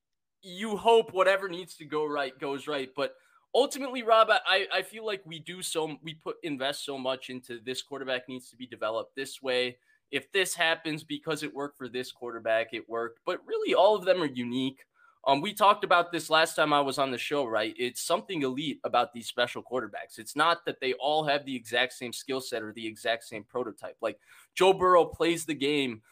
you hope whatever needs to go right goes right, but ultimately, Rob, I, I feel like we do so we put invest so much into this quarterback needs to be developed this way. If this happens because it worked for this quarterback, it worked. But really, all of them are unique. Um, we talked about this last time I was on the show, right? It's something elite about these special quarterbacks. It's not that they all have the exact same skill set or the exact same prototype. Like Joe Burrow plays the game,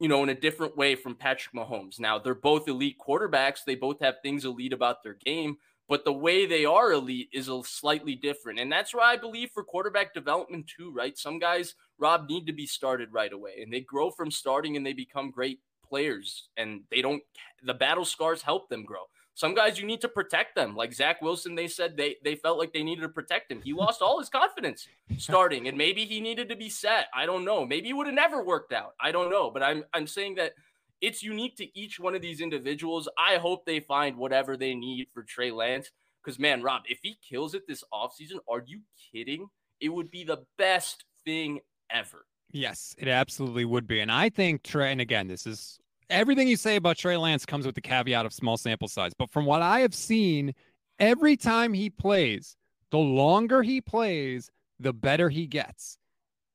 you know, in a different way from Patrick Mahomes. Now, they're both elite quarterbacks. They both have things elite about their game, but the way they are elite is a slightly different. And that's why I believe for quarterback development too, right? Some guys, Rob, need to be started right away and they grow from starting and they become great players and they don't the battle scars help them grow. Some guys you need to protect them. Like Zach Wilson, they said they they felt like they needed to protect him. He lost all his confidence starting, and maybe he needed to be set. I don't know. Maybe it would have never worked out. I don't know. But I'm I'm saying that it's unique to each one of these individuals. I hope they find whatever they need for Trey Lance. Because man, Rob, if he kills it this offseason, are you kidding? It would be the best thing ever. Yes, it absolutely would be. And I think Trey, and again, this is everything you say about Trey Lance comes with the caveat of small sample size. But from what I have seen, every time he plays, the longer he plays, the better he gets.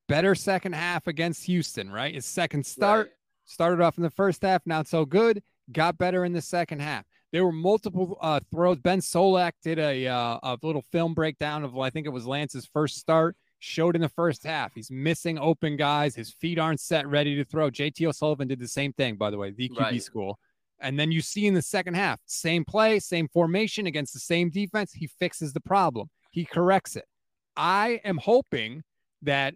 Better second half against Houston, right? His second start Right. Started off in the first half, not so good, got better in the second half. There were multiple uh, throws. Ben Solak did a, uh, a little film breakdown of, I think it was Lance's first start, showed in the first half. He's missing open guys. His feet aren't set, ready to throw. JT O'Sullivan did the same thing, by the way, the QB Right. school. And then you see in the second half, same play, same formation against the same defense. He fixes the problem, he corrects it. I am hoping that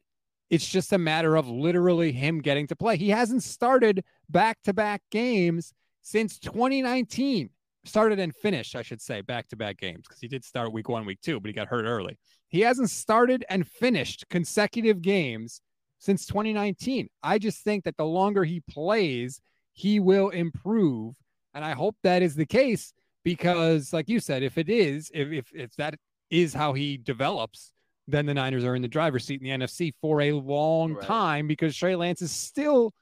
it's just a matter of literally him getting to play. He hasn't started back to back games since 2019. Started and finished, I should say, back to back games because he did start week one, week two, but he got hurt early. He hasn't started and finished consecutive games since 2019. I just think that the longer he plays, he will improve. And I hope that is the case because, like you said, if it is, if, if, if that is how he develops, then the Niners are in the driver's seat in the NFC for a long Right. time because Trey Lance is still,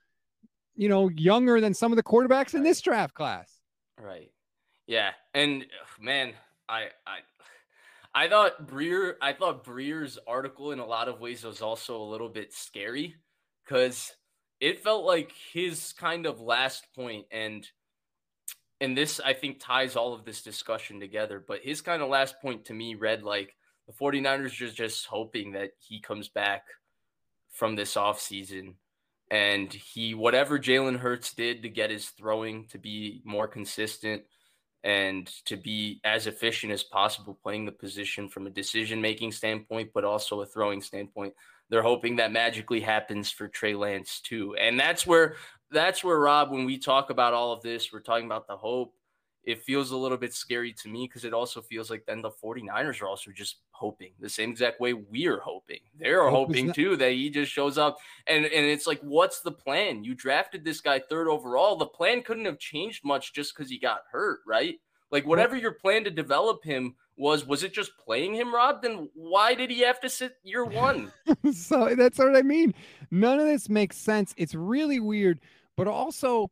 you know, younger than some of the quarterbacks in this draft class. Right. Yeah. And man, I I I thought Breer I thought Breer's article in a lot of ways was also a little bit scary because it felt like his kind of last point and and this I think ties all of this discussion together, but his kind of last point to me read like the 49ers just just hoping that he comes back from this offseason and he whatever Jalen Hurts did to get his throwing to be more consistent and to be as efficient as possible playing the position from a decision making standpoint, but also a throwing standpoint. They're hoping that magically happens for Trey Lance too. And that's where that's where Rob, when we talk about all of this, we're talking about the hope. It feels a little bit scary to me because it also feels like then the 49ers are also just hoping the same exact way we're hoping. They're hoping not- too that he just shows up. And and it's like what's the plan? You drafted this guy third overall. The plan couldn't have changed much just because he got hurt right? Like whatever your plan to develop him was was it just playing him rob? Then why did he have to sit year one? So that's what I mean. None of this makes sense. It's really weird, but also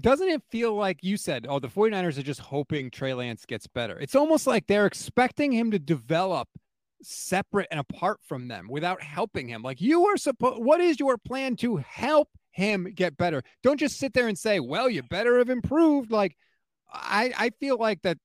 doesn't it feel like you said, oh, the 49ers are just hoping Trey Lance gets better? It's almost like they're expecting him to develop separate and apart from them without helping him. Like you are supposed, what is your plan to help him get better? Don't just sit there and say, well, you better have improved. Like I, I feel like that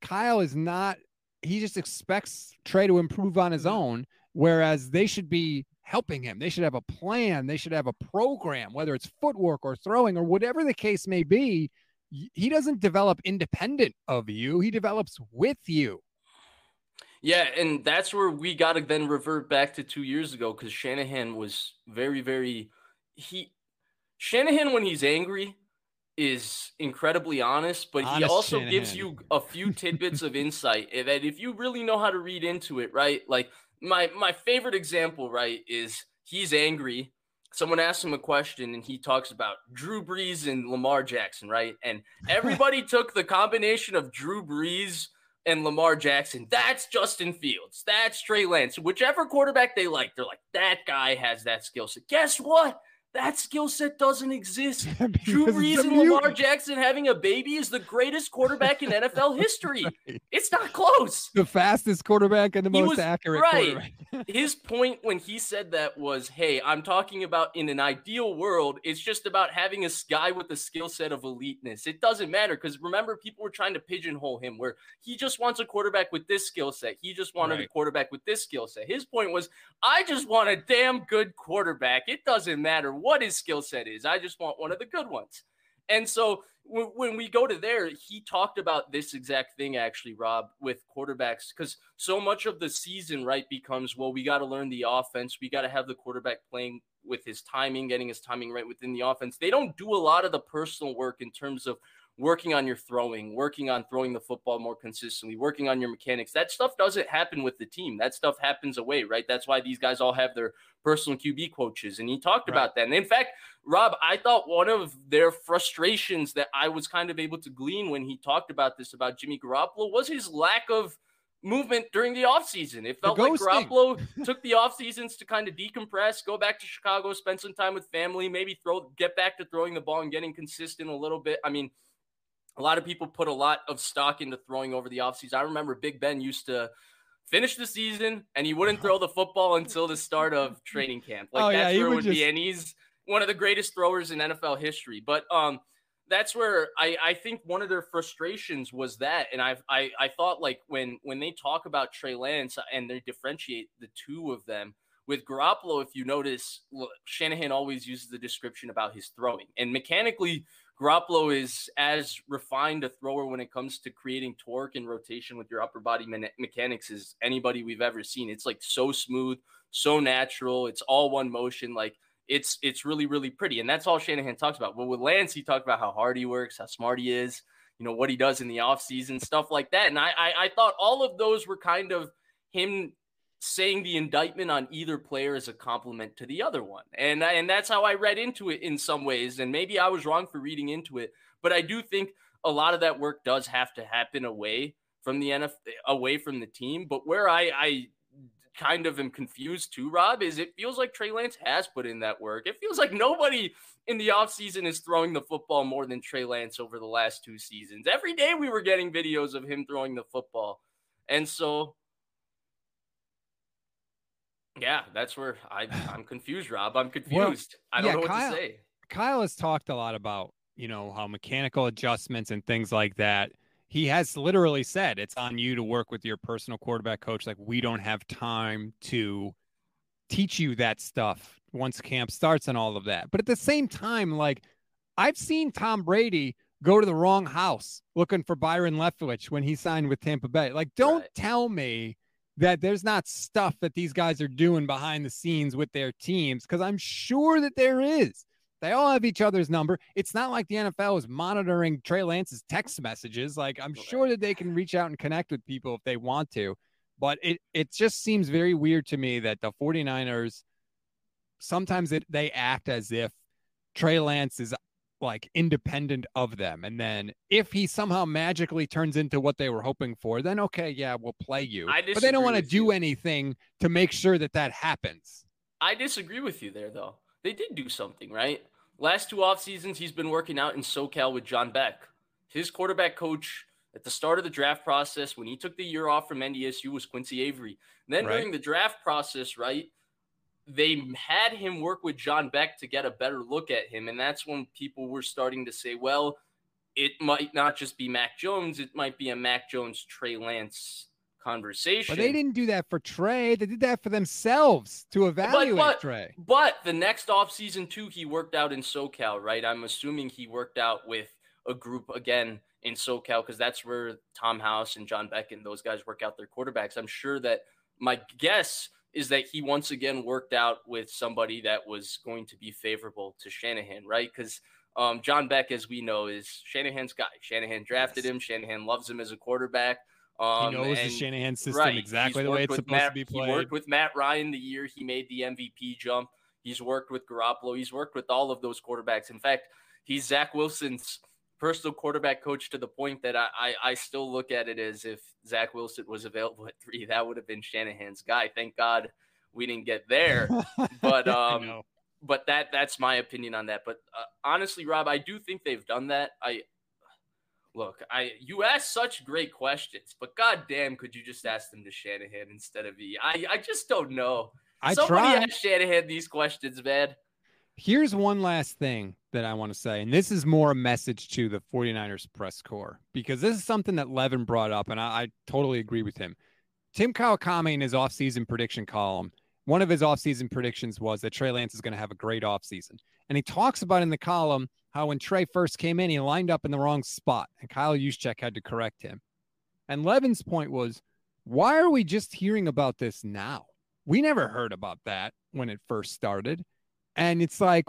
Kyle is not, he just expects Trey to improve on his mm-hmm. own whereas they should be helping him. They should have a plan. They should have a program, whether it's footwork or throwing or whatever the case may be. He doesn't develop independent of you. He develops with you. yeah and that's where we got to then revert back to two years ago because shanahan was very very he Shanahan, when he's angry, is incredibly honest, but he also Shanahan. gives you a few tidbits of insight eh, that if you really know how to read into it, right? Like my my favorite example, right, is he's angry. Someone asks him a question and he talks about Drew Brees and Lamar Jackson, right? And everybody took the combination of Drew Brees and Lamar Jackson. That's Justin Fields. That's Trey Lance. Whichever quarterback they like, they're like, that guy has that skill set. Guess what? That skill set doesn't exist. Drew Because Brees it's a and Lamar. Jackson having a baby is the greatest quarterback in NFL history. Right. It's not close. The fastest quarterback and the He most was- accurate right. quarterback. His point when he said that was, "Hey, I'm talking about in an ideal world, it's just about having a guy with the skill set of eliteness. It doesn't matter because remember, people were trying to pigeonhole him where he just wants a quarterback with this skill set. He just wanted a quarterback with this skill set. His point was, I just want a damn good quarterback. It doesn't matter what his skill set is. I just want one of the good ones." And so when, when we go to there, he talked about this exact thing actually, Rob, with quarterbacks, because so much of the season, right, becomes well, we got to learn the offense. We got to have the quarterback playing with his timing, getting his timing right within the offense. They don't do a lot of the personal work in terms of working on your throwing, working on throwing the football more consistently, working on your mechanics. That stuff doesn't happen with the team. That stuff happens away, right? That's why these guys all have their personal QB coaches. And he talked Right. about that. And in fact, Rob, I thought one of their frustrations that I was kind of able to glean when he talked about this about Jimmy Garoppolo was his lack of movement during the offseason. It felt like. Garoppolo took the off seasons to kind of decompress, go back to Chicago, spend some time with family, maybe throw get back to throwing the ball and getting consistent a little bit. I mean, a lot of people put a lot of stock into throwing over the offseason. I remember Big Ben used to finish the season and he wouldn't throw the football until the start of training camp. Like Oh, that's he where it would would be. And he's one of the greatest throwers in NFL history. But um that's where I, I think one of their frustrations was that. And I've, I I thought like when when they talk about Trey Lance and they differentiate the two of them with Garoppolo, if you notice, Shanahan always uses the description about his throwing. And mechanically, Garoppolo is as refined a thrower when it comes to creating torque and rotation with your upper body me- mechanics as anybody we've ever seen. It's like so smooth, so natural. It's all one motion. Like it's it's really really pretty, and that's all Shanahan talks about. But with Lance, he talked about how hard he works, how smart he is, you know what he does in the offseason, stuff like that. And I, I I thought all of those were kind of him saying the indictment on either player is a compliment to the other one. And and that's how I read into it in some ways. And maybe I was wrong for reading into it, but I do think a lot of that work does have to happen away from the NFL, away from the team. But where I I kind of am confused too, Rob, is it feels like Trey Lance has put in that work. It feels like nobody in the offseason is throwing the football more than Trey Lance over the last two seasons. Every day we were getting videos of him throwing the football. And so yeah, that's where I, I'm confused, Rob. I'm confused. I don't yeah, know what Kyle- to say. Kyle has talked a lot about, you know, how mechanical adjustments and things like that. He has literally said it's on you to work with your personal quarterback coach. Like, we don't have time to teach you that stuff once camp starts and all of that. But at the same time, like, I've seen Tom Brady go to the wrong house looking for Byron Leftwich when he signed with Tampa Bay. Like, don't Right. tell me that there's not stuff that these guys are doing behind the scenes with their teams because I'm sure that there is. They all have each other's number. It's not like the NFL is monitoring Trey Lance's text messages. Like I'm sure that they can reach out and connect with people if they want to. But it it just seems very weird to me that the 49ers sometimes it, they act as if Trey Lance is like independent of them. And then if he somehow magically turns into what they were hoping for, then okay, yeah, we'll play you. I But they don't want to do you. anything to make sure that that happens. I disagree with you there, though. They did do something, right? Last two off seasons, he's been working out in SoCal with John Beck. His quarterback coach at the start of the draft process, when he took the year off from NDSU, was Quincy Avery. And then Right. during the draft process, right, they had him work with John Beck to get a better look at him. And that's when people were starting to say, well, it might not just be Mac Jones, it might be a Mac Jones Trey Lance conversation. But they didn't do that for Trey. They did that for themselves to evaluate but- Trey. But the next offseason, too, he worked out in SoCal, right? I'm assuming he worked out with a group again in SoCal because that's where Tom House and John Beck and those guys work out their quarterbacks. I'm sure that my guess is that he once again worked out with somebody that was going to be favorable to Shanahan, right? Because um, John Beck, as we know, is Shanahan's guy. Shanahan drafted yes. him. Shanahan loves him as a quarterback. Um, he knows and, the Shanahan system right, exactly the way it's supposed Matt, to be played. He worked with Matt Ryan the year he made the MVP jump. He's worked with Garoppolo. He's worked with all of those quarterbacks. In fact, he's Zach Wilson's personal quarterback coach to the point that I, I, I still look at it as if Zach Wilson was available at three, that would have been Shanahan's guy. Thank God we didn't get there. But um, but that that's my opinion on that. But uh, honestly, Rob, I do think they've done that. I look, I you ask such great questions, but goddamn, could you just ask them to Shanahan instead of me? I I just don't know. I Somebody try. ask Shanahan these questions, man. Here's one last thing that I want to say, and this is more a message to the 49ers press corps because this is something that Levin brought up, and I, I totally agree with him. Tim Kawakami in his offseason prediction column, one of his offseason predictions was that Trey Lance is going to have a great offseason. And he talks about in the column how when Trey first came in, he lined up in the wrong spot, and Kyle Juszczyk had to correct him. And Levin's point was, why are we just hearing about this now? We never heard about that when it first started. And it's like,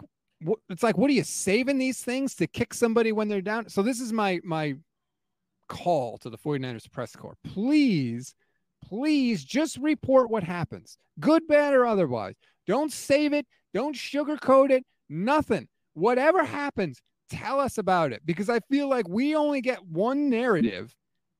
it's like, what are you saving these things to kick somebody when they're down? So this is my my call to the 49ers press corps. Please, please just report what happens, good, bad, or otherwise. Don't save it. Don't sugarcoat it. Nothing. Whatever happens, tell us about it because I feel like we only get one narrative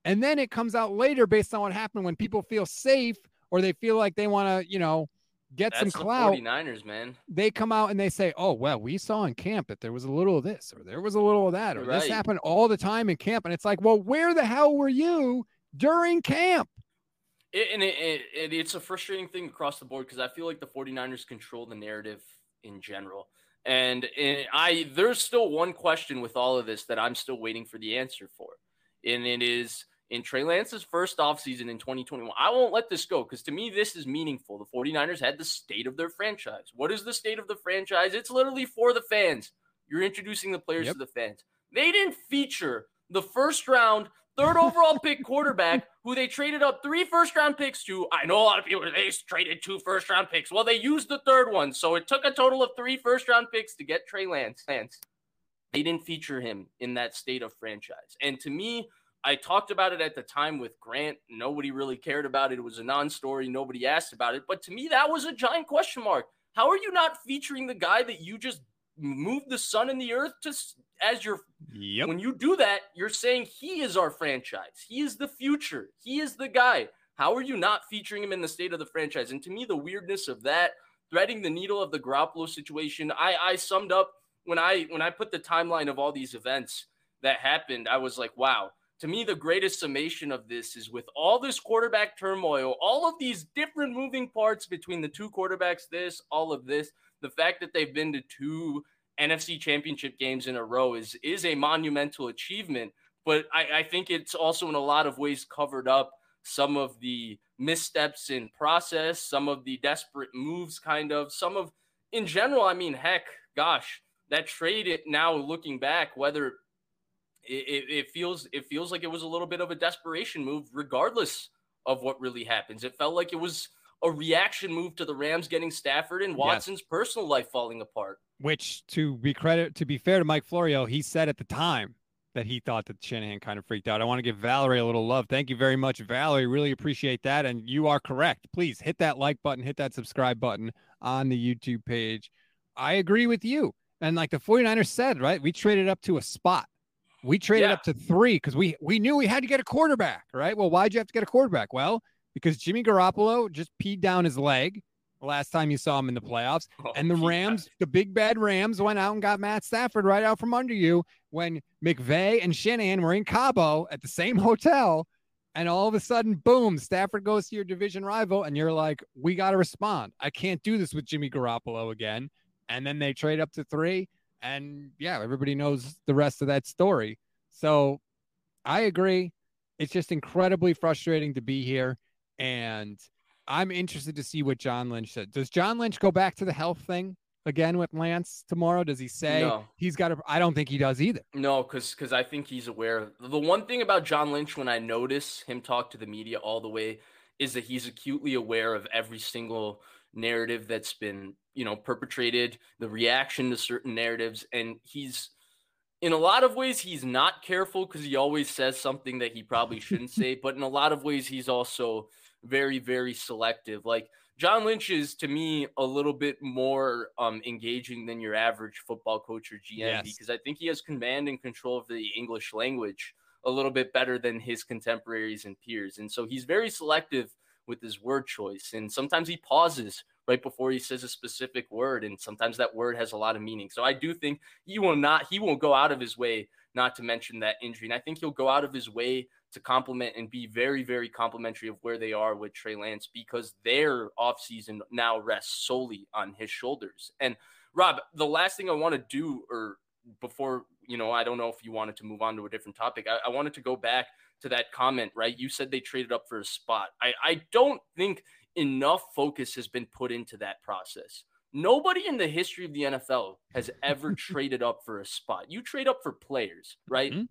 and then it comes out later based on what happened when people feel safe or they feel like they want to, you know, get That's some clout. 49ers, man. They come out and they say, "Oh, well, we saw in camp that there was a little of this or there was a little of that or right. this happened all the time in camp." And it's like, "Well, where the hell were you during camp?" It, and it, it, it's a frustrating thing across the board because I feel like the 49ers control the narrative in general. And, and I there's still one question with all of this that I'm still waiting for the answer for. And it is in Trey Lance's first offseason in 2021. I won't let this go because to me, this is meaningful. The 49ers had the state of their franchise. What is the state of the franchise? It's literally for the fans. You're introducing the players yep. to the fans. They didn't feature the first round, third overall pick quarterback who they traded up three first round picks to. I know a lot of people, they traded two first round picks. Well, they used the third one. So it took a total of three first round picks to get Trey Lance. They didn't feature him in that state of franchise. And to me, I talked about it at the time with Grant. Nobody really cared about it. It was a non story. Nobody asked about it. But to me, that was a giant question mark. How are you not featuring the guy that you just moved the sun and the earth to as your yep. when you do that you're saying he is our franchise he is the future he is the guy how are you not featuring him in the state of the franchise and to me the weirdness of that threading the needle of the Garoppolo situation i i summed up when i when i put the timeline of all these events that happened i was like wow to me, the greatest summation of this is with all this quarterback turmoil, all of these different moving parts between the two quarterbacks, this, all of this, the fact that they've been to two NFC championship games in a row is is a monumental achievement. But I, I think it's also in a lot of ways covered up some of the missteps in process, some of the desperate moves, kind of, some of in general, I mean, heck, gosh, that trade it now looking back, whether it, it, feels it feels like it was a little bit of a desperation move, regardless of what really happens. It felt like it was a reaction move to the Rams getting Stafford and Watson's yes. personal life falling apart. Which, to be credit, to be fair to Mike Florio, he said at the time that he thought that Shanahan kind of freaked out. I want to give Valerie a little love. Thank you very much, Valerie. Really appreciate that. And you are correct. Please hit that like button, hit that subscribe button on the YouTube page. I agree with you. And like the 49ers said, right? We traded up to a spot we traded yeah. up to three because we we knew we had to get a quarterback, right? Well, why'd you have to get a quarterback? Well, because Jimmy Garoppolo just peed down his leg last time you saw him in the playoffs. Oh, and the Rams, the big bad Rams, went out and got Matt Stafford right out from under you when McVay and Shanahan were in Cabo at the same hotel. And all of a sudden, boom, Stafford goes to your division rival, and you're like, we got to respond. I can't do this with Jimmy Garoppolo again. And then they trade up to three. And yeah, everybody knows the rest of that story. So I agree. It's just incredibly frustrating to be here. And I'm interested to see what John Lynch said. Does John Lynch go back to the health thing again with Lance tomorrow? Does he say no. he's got to? I don't think he does either. No, because because I think he's aware. The one thing about John Lynch, when I notice him talk to the media all the way, is that he's acutely aware of every single narrative that's been, you know, perpetrated, the reaction to certain narratives. And he's, in a lot of ways, he's not careful because he always says something that he probably shouldn't say. But in a lot of ways, he's also very, very selective. Like John Lynch is to me a little bit more um, engaging than your average football coach or GM yes. because I think he has command and control of the English language a little bit better than his contemporaries and peers. And so he's very selective with his word choice. And sometimes he pauses right before he says a specific word. And sometimes that word has a lot of meaning. So I do think he will not, he won't go out of his way not to mention that injury. And I think he'll go out of his way to compliment and be very, very complimentary of where they are with Trey Lance because their offseason now rests solely on his shoulders. And Rob, the last thing I want to do, or before, you know, I don't know if you wanted to move on to a different topic, I, I wanted to go back to that comment, right? You said they traded up for a spot. I, I don't think enough focus has been put into that process. Nobody in the history of the NFL has ever traded up for a spot. You trade up for players, right? Mm-hmm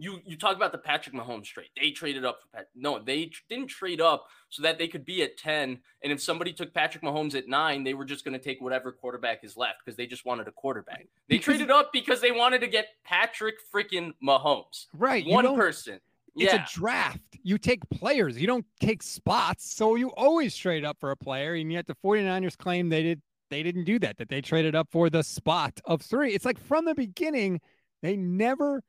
you you talk about the Patrick Mahomes trade. They traded up for Pat. No, they tr- didn't trade up so that they could be at 10. And if somebody took Patrick Mahomes at nine, they were just going to take whatever quarterback is left because they just wanted a quarterback. They because, traded up because they wanted to get Patrick freaking Mahomes. Right. One person. It's yeah. a draft. You take players, you don't take spots. So you always trade up for a player. And yet the 49ers claim they did they didn't do that, that they traded up for the spot of three. It's like from the beginning, they never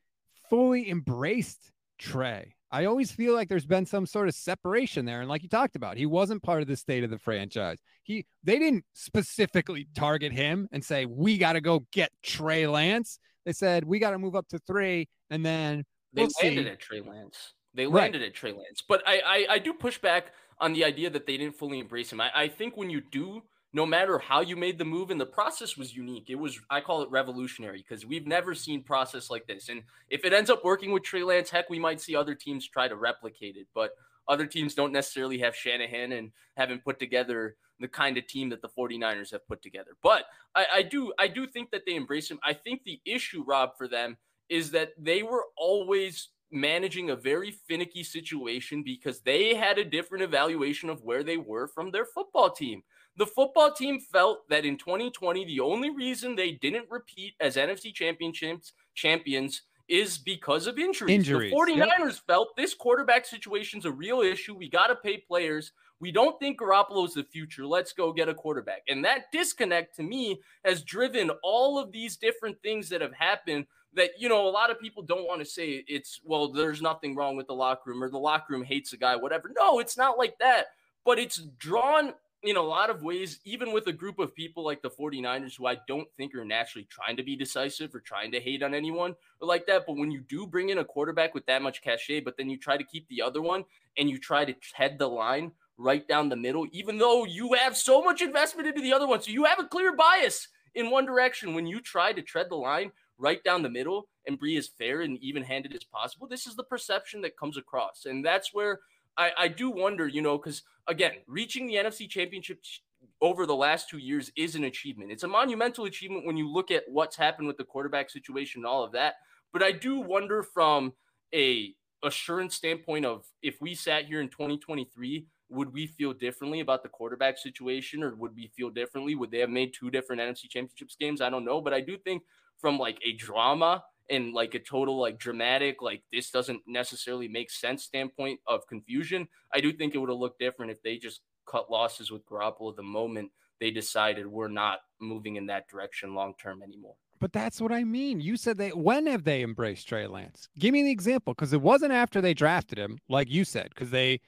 fully embraced Trey. I always feel like there's been some sort of separation there. And like you talked about, he wasn't part of the state of the franchise. He they didn't specifically target him and say, we got to go get Trey Lance. They said, we got to move up to three. And then they we'll landed see. at Trey Lance. They landed right. at Trey Lance. But I, I I do push back on the idea that they didn't fully embrace him. I, I think when you do no matter how you made the move and the process was unique it was i call it revolutionary because we've never seen process like this and if it ends up working with trey lance heck we might see other teams try to replicate it but other teams don't necessarily have shanahan and haven't put together the kind of team that the 49ers have put together but I, I do i do think that they embrace him i think the issue rob for them is that they were always managing a very finicky situation because they had a different evaluation of where they were from their football team. The football team felt that in 2020, the only reason they didn't repeat as NFC championships champions is because of injuries. injuries. The 49ers yep. felt this quarterback situation is a real issue. We got to pay players. We don't think Garoppolo is the future. Let's go get a quarterback. And that disconnect to me has driven all of these different things that have happened that, you know, a lot of people don't want to say it's, well, there's nothing wrong with the locker room or the locker room hates a guy, whatever. No, it's not like that. But it's drawn in a lot of ways, even with a group of people like the 49ers, who I don't think are naturally trying to be decisive or trying to hate on anyone or like that. But when you do bring in a quarterback with that much cachet, but then you try to keep the other one and you try to head the line right down the middle, even though you have so much investment into the other one. So you have a clear bias in one direction. When you try to tread the line right down the middle and be as fair and even handed as possible, this is the perception that comes across. And that's where I, I do wonder, you know, because again, reaching the NFC Championship over the last two years is an achievement. It's a monumental achievement when you look at what's happened with the quarterback situation and all of that. But I do wonder from a assurance standpoint of if we sat here in 2023 would we feel differently about the quarterback situation or would we feel differently would they have made two different NFC championships games I don't know but I do think from like a drama and like a total like dramatic like this doesn't necessarily make sense standpoint of confusion, I do think it would have looked different if they just cut losses with Garoppolo the moment they decided we're not moving in that direction long term anymore. But that's what I mean. You said they when have they embraced Trey Lance? Give me the example because it wasn't after they drafted him, like you said, because they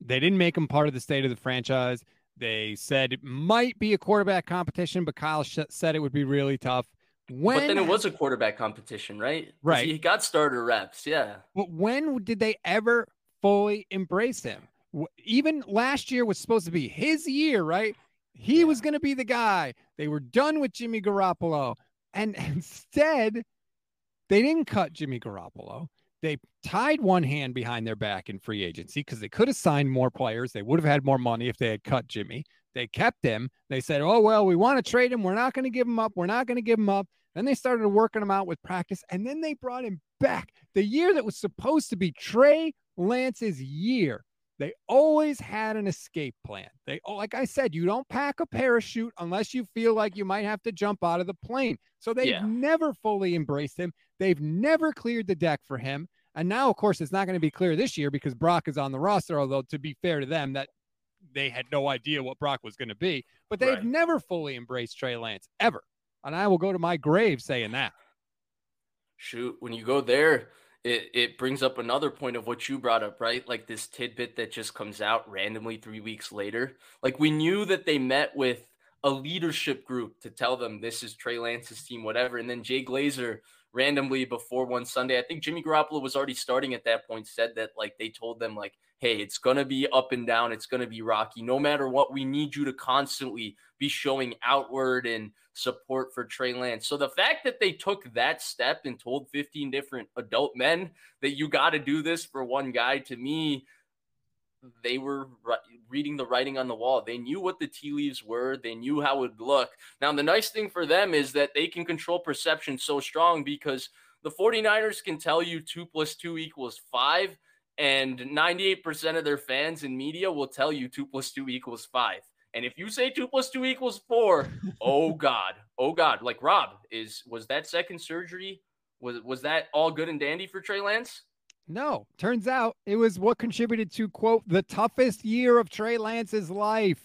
they didn't make him part of the state of the franchise. They said it might be a quarterback competition, but Kyle sh- said it would be really tough. When, but then it was a quarterback competition, right? Right. He got starter reps. Yeah. But when did they ever fully embrace him? Even last year was supposed to be his year, right? He yeah. was going to be the guy. They were done with Jimmy Garoppolo. And instead, they didn't cut Jimmy Garoppolo. They tied one hand behind their back in free agency because they could have signed more players. They would have had more money if they had cut Jimmy. They kept him. They said, oh, well, we want to trade him. We're not going to give him up. We're not going to give him up. Then they started working him out with practice, and then they brought him back the year that was supposed to be Trey Lance's year. They always had an escape plan. They, oh, like I said, you don't pack a parachute unless you feel like you might have to jump out of the plane. So they've Yeah. never fully embraced him. They've never cleared the deck for him. And now, of course, it's not going to be clear this year because Brock is on the roster. Although, to be fair to them, that they had no idea what Brock was going to be. But they've Right. never fully embraced Trey Lance ever. And I will go to my grave saying that. Shoot, when you go there, it, it brings up another point of what you brought up, right? Like this tidbit that just comes out randomly three weeks later. Like we knew that they met with a leadership group to tell them this is Trey Lance's team, whatever. And then Jay Glazer randomly before one Sunday, I think Jimmy Garoppolo was already starting at that point, said that like they told them, like, hey, it's gonna be up and down, it's gonna be rocky. No matter what, we need you to constantly be showing outward and support for Trey Lance. So the fact that they took that step and told 15 different adult men that you got to do this for one guy, to me, they were reading the writing on the wall. They knew what the tea leaves were. They knew how it would look. Now, the nice thing for them is that they can control perception so strong because the 49ers can tell you two plus two equals five, and 98% of their fans and media will tell you two plus two equals five. And if you say two plus two equals four, oh God, oh God. Like Rob, is was that second surgery? Was was that all good and dandy for Trey Lance? No, turns out it was what contributed to quote the toughest year of Trey Lance's life,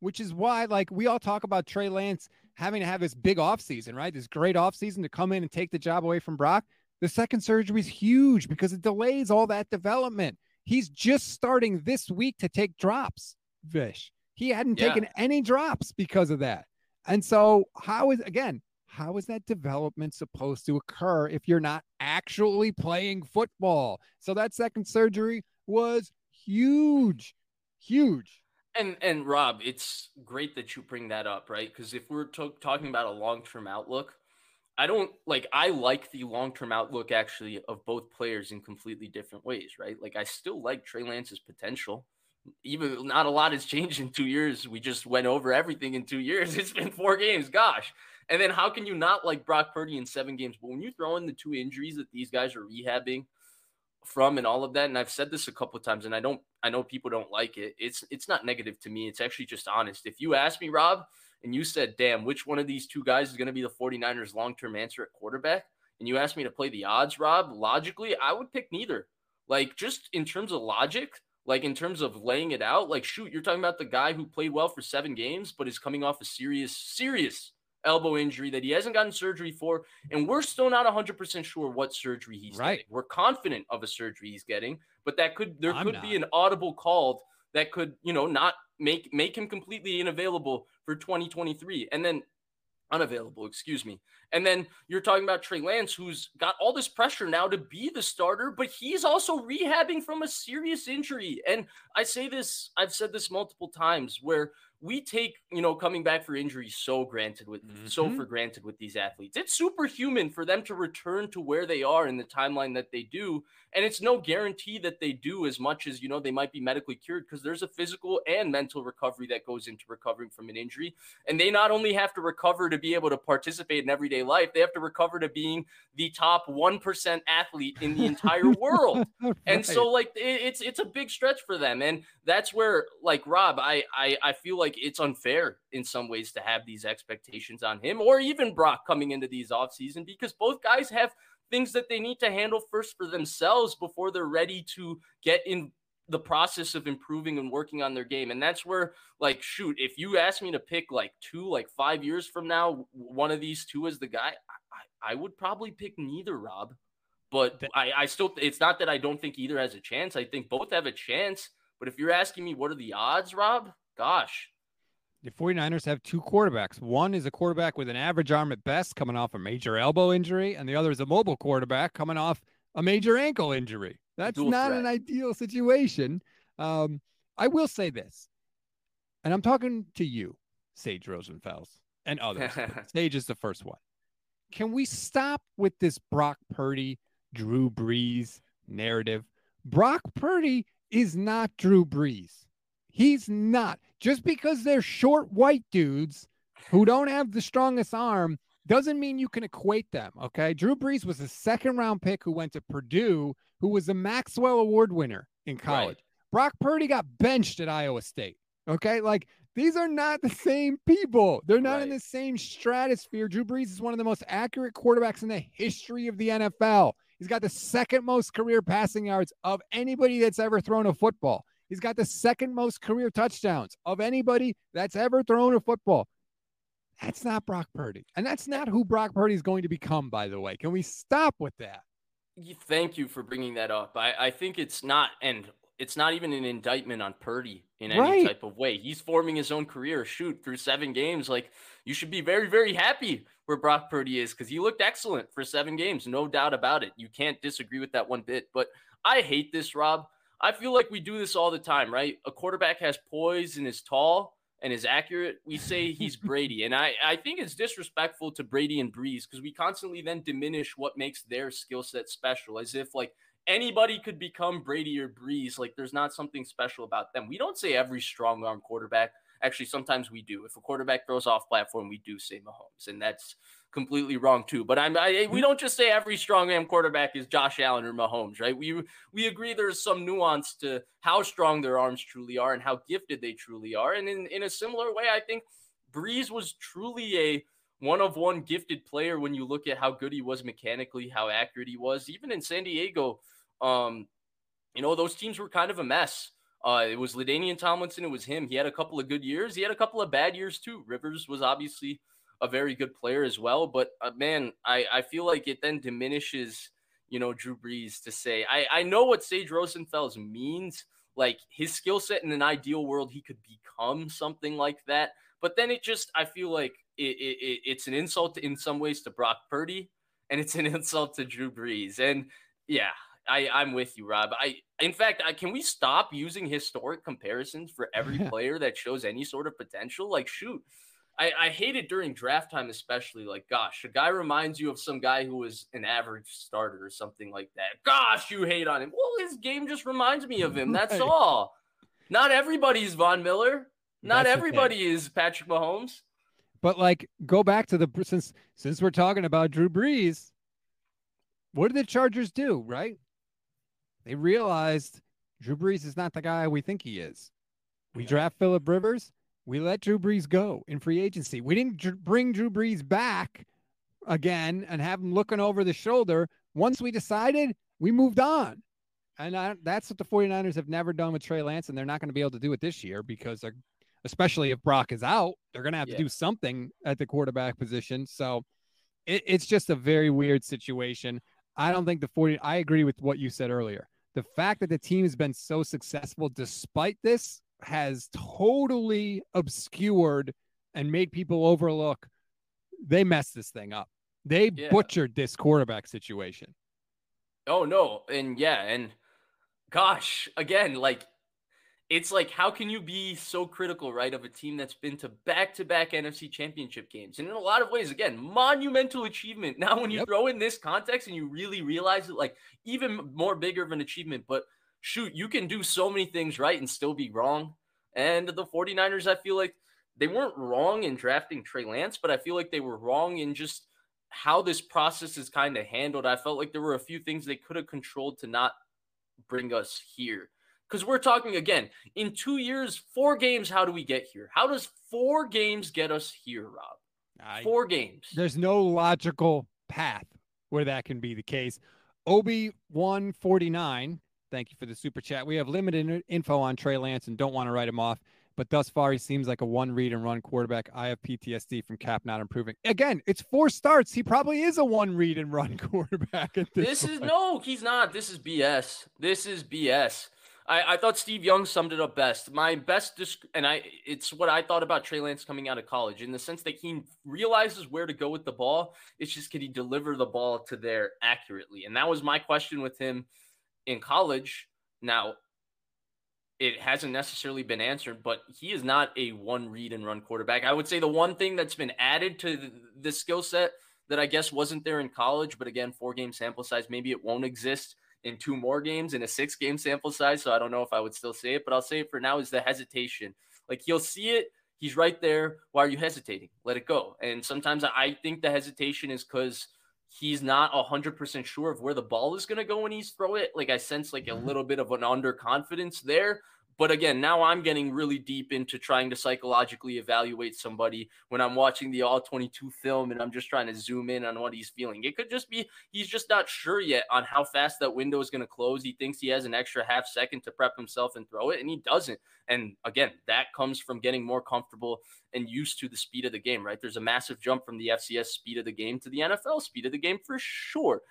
which is why like we all talk about Trey Lance having to have this big offseason, right? This great offseason to come in and take the job away from Brock. The second surgery is huge because it delays all that development. He's just starting this week to take drops, Vish. He hadn't Yeah. taken any drops because of that. And so, how is again, how is that development supposed to occur if you're not actually playing football? So that second surgery was huge, huge. And and Rob, it's great that you bring that up, right? Because if we're to- talking about a long term outlook, I don't like. I like the long term outlook actually of both players in completely different ways, right? Like I still like Trey Lance's potential. Even not a lot has changed in two years. We just went over everything in two years. It's been four games, gosh. And then how can you not like Brock Purdy in seven games? But when you throw in the two injuries that these guys are rehabbing from and all of that, and I've said this a couple of times, and I don't I know people don't like it. It's it's not negative to me. It's actually just honest. If you ask me, Rob, and you said, damn, which one of these two guys is going to be the 49ers long-term answer at quarterback? And you asked me to play the odds, Rob, logically, I would pick neither. Like just in terms of logic, like in terms of laying it out, like shoot, you're talking about the guy who played well for seven games, but is coming off a serious, serious elbow injury that he hasn't gotten surgery for. And we're still not 100% sure what surgery he's Right. getting. We're confident of a surgery he's getting, but that could, there I'm could be an audible called that could, you know, not make, make him completely unavailable for 2023. And then unavailable, excuse me. And then you're talking about Trey Lance, who's got all this pressure now to be the starter, but he's also rehabbing from a serious injury. And I say this, I've said this multiple times, where we take, you know, coming back for injury so granted with so Mhm. for granted with these athletes. It's superhuman for them to return to where they are in the timeline that they do. And it's no guarantee that they do as much as, you know, they might be medically cured because there's a physical and mental recovery that goes into recovering from an injury. And they not only have to recover to be able to participate in everyday life, they have to recover to being the top 1% athlete in the entire world. And so like it, it's it's a big stretch for them. And that's where like Rob, I, I I feel like it's unfair in some ways to have these expectations on him or even Brock coming into these offseason because both guys have things that they need to handle first for themselves before they're ready to get in the process of improving and working on their game. And that's where, like, shoot, if you ask me to pick like two, like five years from now, one of these two is the guy, I, I would probably pick neither, Rob. But I, I still, it's not that I don't think either has a chance. I think both have a chance. But if you're asking me what are the odds, Rob, gosh, The 49ers have two quarterbacks. One is a quarterback with an average arm at best, coming off a major elbow injury, and the other is a mobile quarterback coming off a major ankle injury. That's Dual not threat. an ideal situation. Um, I will say this, and I'm talking to you, Sage Rosenfels, and others. Sage is the first one. Can we stop with this Brock Purdy, Drew Brees narrative? Brock Purdy is not Drew Brees. He's not. Just because they're short white dudes who don't have the strongest arm doesn't mean you can equate them. Okay. Drew Brees was a second round pick who went to Purdue, who was a Maxwell Award winner in college. Brock Purdy got benched at Iowa State. Okay. Like these are not the same people. They're not right. in the same stratosphere. Drew Brees is one of the most accurate quarterbacks in the history of the NFL. He's got the second most career passing yards of anybody that's ever thrown a football. He's got the second most career touchdowns of anybody that's ever thrown a football. That's not Brock Purdy. And that's not who Brock Purdy is going to become, by the way. Can we stop with that? Thank you for bringing that up. I, I think it's not, and it's not even an indictment on Purdy in any right. type of way. He's forming his own career. Shoot, through seven games, like you should be very, very happy where Brock Purdy is because he looked excellent for seven games, no doubt about it. You can't disagree with that one bit. But I hate this, Rob. I feel like we do this all the time, right? A quarterback has poise and is tall and is accurate, we say he's Brady. And I, I think it's disrespectful to Brady and Brees because we constantly then diminish what makes their skill set special, as if like anybody could become Brady or Brees. Like there's not something special about them. We don't say every strong arm quarterback. Actually, sometimes we do. If a quarterback throws off platform, we do say Mahomes, and that's completely wrong too. But I'm I, we mm-hmm. don't just say every strong arm quarterback is Josh Allen or Mahomes, right? We we agree there's some nuance to how strong their arms truly are and how gifted they truly are. And in in a similar way, I think Brees was truly a one of one gifted player when you look at how good he was mechanically, how accurate he was. Even in San Diego, um, you know, those teams were kind of a mess. Uh, it was LaDainian Tomlinson. It was him. He had a couple of good years. He had a couple of bad years too. Rivers was obviously a very good player as well. But uh, man, I, I feel like it then diminishes, you know, Drew Brees to say, I, I know what Sage Rosenfels means. Like his skill set in an ideal world, he could become something like that. But then it just, I feel like it, it, it's an insult in some ways to Brock Purdy and it's an insult to Drew Brees. And yeah, I, I'm with you, Rob. I, in fact, I, can we stop using historic comparisons for every player that shows any sort of potential? Like, shoot, I, I hate it during draft time, especially. Like, gosh, a guy reminds you of some guy who was an average starter or something like that. Gosh, you hate on him. Well, his game just reminds me of him. That's right. all. Not everybody's Von Miller. Not That's everybody is Patrick Mahomes. But like, go back to the since since we're talking about Drew Brees. What did the Chargers do? Right? They realized Drew Brees is not the guy we think he is. We draft Philip Rivers we let Drew Brees go in free agency. We didn't bring Drew Brees back again and have him looking over the shoulder. Once we decided, we moved on. And I, that's what the 49ers have never done with Trey Lance, and they're not going to be able to do it this year because they're, especially if Brock is out, they're going to have yeah. to do something at the quarterback position. So it, it's just a very weird situation. I don't think the 40, I agree with what you said earlier. The fact that the team has been so successful despite this has totally obscured and made people overlook they messed this thing up. They yeah. butchered this quarterback situation. Oh no, and yeah, and gosh, again, like it's like how can you be so critical, right, of a team that's been to back-to-back NFC championship games? And in a lot of ways, again, monumental achievement. Now when you yep. throw in this context and you really realize it, like even more bigger of an achievement, but shoot, you can do so many things right and still be wrong. And the 49ers, I feel like they weren't wrong in drafting Trey Lance, but I feel like they were wrong in just how this process is kind of handled. I felt like there were a few things they could have controlled to not bring us here. Because we're talking again in two years, four games. How do we get here? How does four games get us here, Rob? I, four games. There's no logical path where that can be the case. Obi 149 Thank you for the super chat. We have limited info on Trey Lance and don't want to write him off, but thus far he seems like a one read and run quarterback. I have PTSD from Kap not improving. Again, it's four starts. He probably is a one read and run quarterback. At this, this is no, he's not. This is BS. This is BS. I, I thought Steve Young summed it up best. My best, disc- and I, it's what I thought about Trey Lance coming out of college in the sense that he realizes where to go with the ball. It's just can he deliver the ball to there accurately? And that was my question with him in college. Now, it hasn't necessarily been answered, but he is not a one read and run quarterback. I would say the one thing that's been added to the, skill set that I guess wasn't there in college, but again, four game sample size, maybe it won't exist in two more games in a six game sample size. So I don't know if I would still say it, but I'll say it for now is the hesitation. Like he'll see it, he's right there. Why are you hesitating? Let it go. And sometimes I think the hesitation is because he's not 100% sure of where the ball is going to go when he's throw it. Like I sense like a Mm-hmm. little bit of an underconfidence there. But again, now I'm getting really deep into trying to psychologically evaluate somebody when I'm watching the all 22 film and I'm just trying to zoom in on what he's feeling. It could just be he's just not sure yet on how fast that window is going to close. He thinks he has an extra half second to prep himself and throw it, and he doesn't. And again, that comes from getting more comfortable and used to the speed of the game, right? There's a massive jump from the FCS speed of the game to the NFL speed of the game for sure.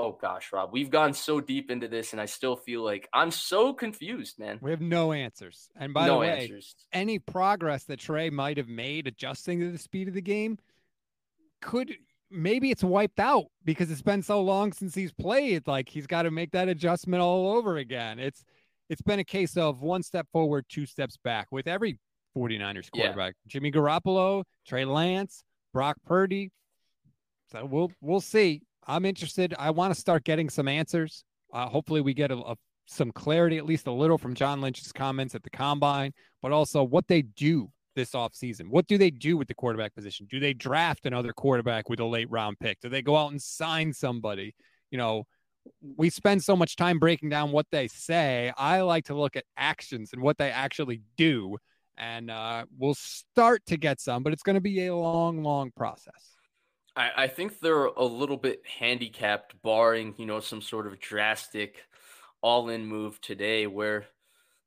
Oh gosh, Rob, we've gone so deep into this, and I still feel like I'm so confused, man. We have no answers. And by no the way, answers. any progress that Trey might have made adjusting to the speed of the game could maybe it's wiped out because it's been so long since he's played. Like he's got to make that adjustment all over again. It's it's been a case of one step forward, two steps back with every 49ers Yeah. quarterback. Jimmy Garoppolo, Trey Lance, Brock Purdy. So we'll we'll see. I'm interested. I want to start getting some answers. Uh, hopefully, we get a, a some clarity, at least a little, from John Lynch's comments at the combine, but also what they do this offseason. What do they do with the quarterback position? Do they draft another quarterback with a late round pick? Do they go out and sign somebody? You know, we spend so much time breaking down what they say. I like to look at actions and what they actually do. And uh, we'll start to get some, but it's going to be a long, long process. I, I think they're a little bit handicapped, barring you know some sort of drastic all-in move today, where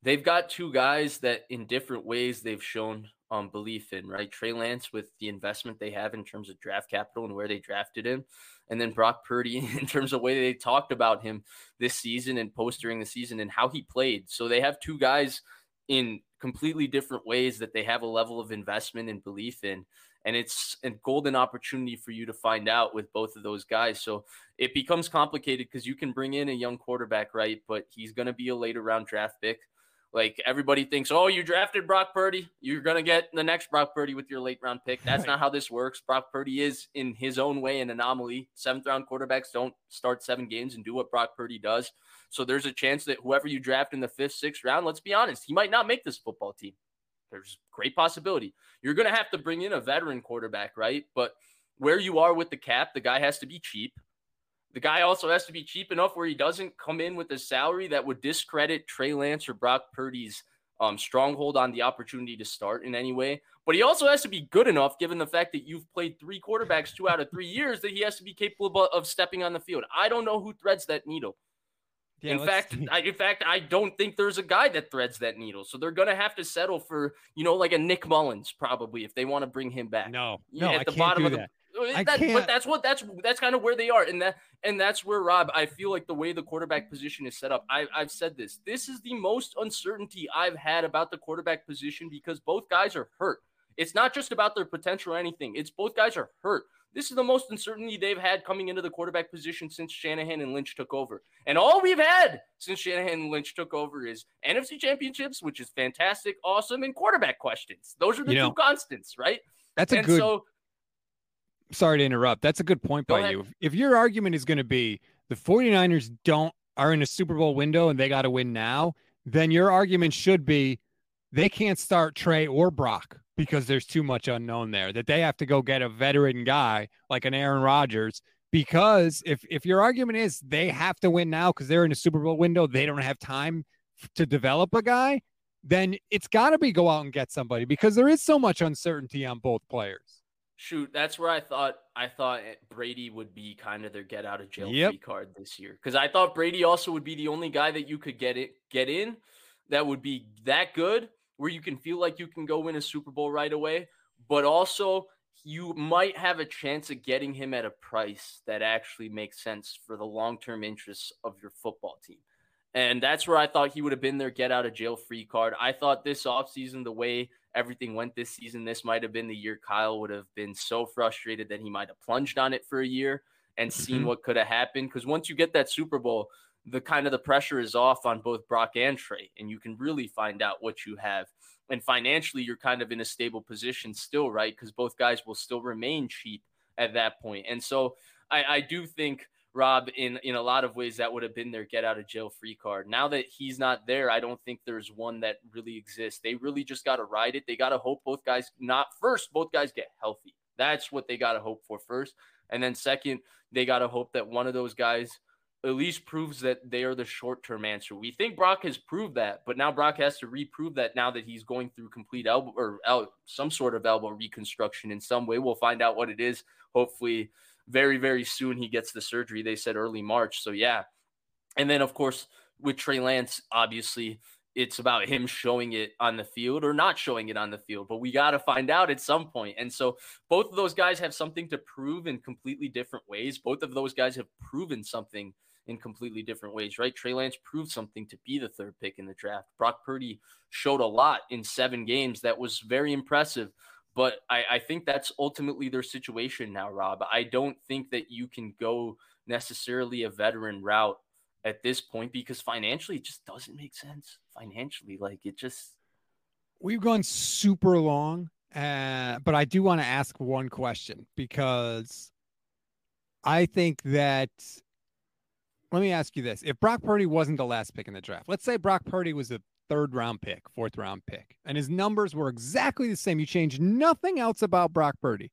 they've got two guys that in different ways they've shown um, belief in. Right, Trey Lance with the investment they have in terms of draft capital and where they drafted him, and then Brock Purdy in terms of way they talked about him this season and post during the season and how he played. So they have two guys in completely different ways that they have a level of investment and belief in and it's a golden opportunity for you to find out with both of those guys. So it becomes complicated because you can bring in a young quarterback, right? But he's going to be a later round draft pick. Like everybody thinks, oh, you drafted Brock Purdy, you're going to get the next Brock Purdy with your late round pick. That's not how this works. Brock Purdy is, in his own way, an anomaly. Seventh round quarterbacks don't start seven games and do what Brock Purdy does. So there's a chance that whoever you draft in the fifth, sixth round, let's be honest, he might not make this football team. There's great possibility. You're going to have to bring in a veteran quarterback, right? But where you are with the cap, the guy has to be cheap. The guy also has to be cheap enough where he doesn't come in with a salary that would discredit Trey Lance or Brock Purdy's um, stronghold on the opportunity to start in any way. But he also has to be good enough, given the fact that you've played three quarterbacks two out of three years, that he has to be capable of stepping on the field. I don't know who threads that needle Yeah, in fact. I, in fact, I don't think there's a guy that threads that needle. So they're gonna have to settle for, you know, like a Nick Mullens probably if they want to bring him back. no, Yeah, no, at I the bottom do of the- that. Oh, I that- but that's what that's that's kind of where they are, and that and that's where Rob. I feel like the way the quarterback position is set up. I, I've said this. This is the most uncertainty I've had about the quarterback position because both guys are hurt. It's not just about their potential or anything. It's both guys are hurt. This is the most uncertainty they've had coming into the quarterback position since Shanahan and Lynch took over. And all we've had since Shanahan and Lynch took over is NFC championships, which is fantastic, awesome, and quarterback questions. Those are the You know, two constants, right? That's a and good. so sorry to interrupt. That's a good point by ahead. you. If your argument is going to be the 49ers don't are in a Super Bowl window and they got to win now, then your argument should be they can't start Trey or Brock because there's too much unknown there. That they have to go get a veteran guy like an Aaron Rodgers because if if your argument is they have to win now because they're in a Super Bowl window, they don't have time to develop a guy, then it's got to be go out and get somebody because there is so much uncertainty on both players. Shoot, that's where I thought I thought eh, Brady would be kind of their get out of jail Yep. free card this year because I thought Brady also would be the only guy that you could get it get in that would be that good where you can feel like you can go win a Super Bowl right away, but also you might have a chance of getting him at a price that actually makes sense for the long term interests of your football team. And that's where I thought he would have been their get out of jail free card. I thought this offseason, the way everything went this season, this might have been the year Kyle would have been so frustrated that he might have plunged on it for a year and seen Mhm. what could have happened. Because once you get that Super Bowl, the kind of the pressure is off on both Brock and Trey, and you can really find out what you have. And financially, you're kind of in a stable position still, right? Because both guys will still remain cheap at that point. And so I, I do think Rob, in in a lot of ways, that would have been their get out of jail free card. Now that he's not there, I don't think there's one that really exists. They really just got to ride it. They got to hope both guys not first. Both guys get healthy. That's what they got to hope for first. And then second, they got to hope that one of those guys at least proves that they are the short term answer. We think Brock has proved that, but now Brock has to reprove that now that he's going through complete elbow or el- some sort of elbow reconstruction in some way. We'll find out what it is. Hopefully, very, very soon he gets the surgery. They said early March. So, yeah. And then, of course, with Trey Lance, obviously, it's about him showing it on the field or not showing it on the field, but we got to find out at some point. And so both of those guys have something to prove in completely different ways. Both of those guys have proven something in completely different ways, right? Trey Lance proved something to be the third pick in the draft. Brock Purdy showed a lot in seven games that was very impressive. But I, I think that's ultimately their situation now, Rob. I don't think that you can go necessarily a veteran route at this point because financially it just doesn't make sense. Financially, like it just we've gone super long, uh, but I do want to ask one question because I think that let me ask you this. If Brock Purdy wasn't the last pick in the draft, let's say Brock Purdy was a third round pick, fourth round pick, and his numbers were exactly the same. You changed nothing else about Brock Purdy.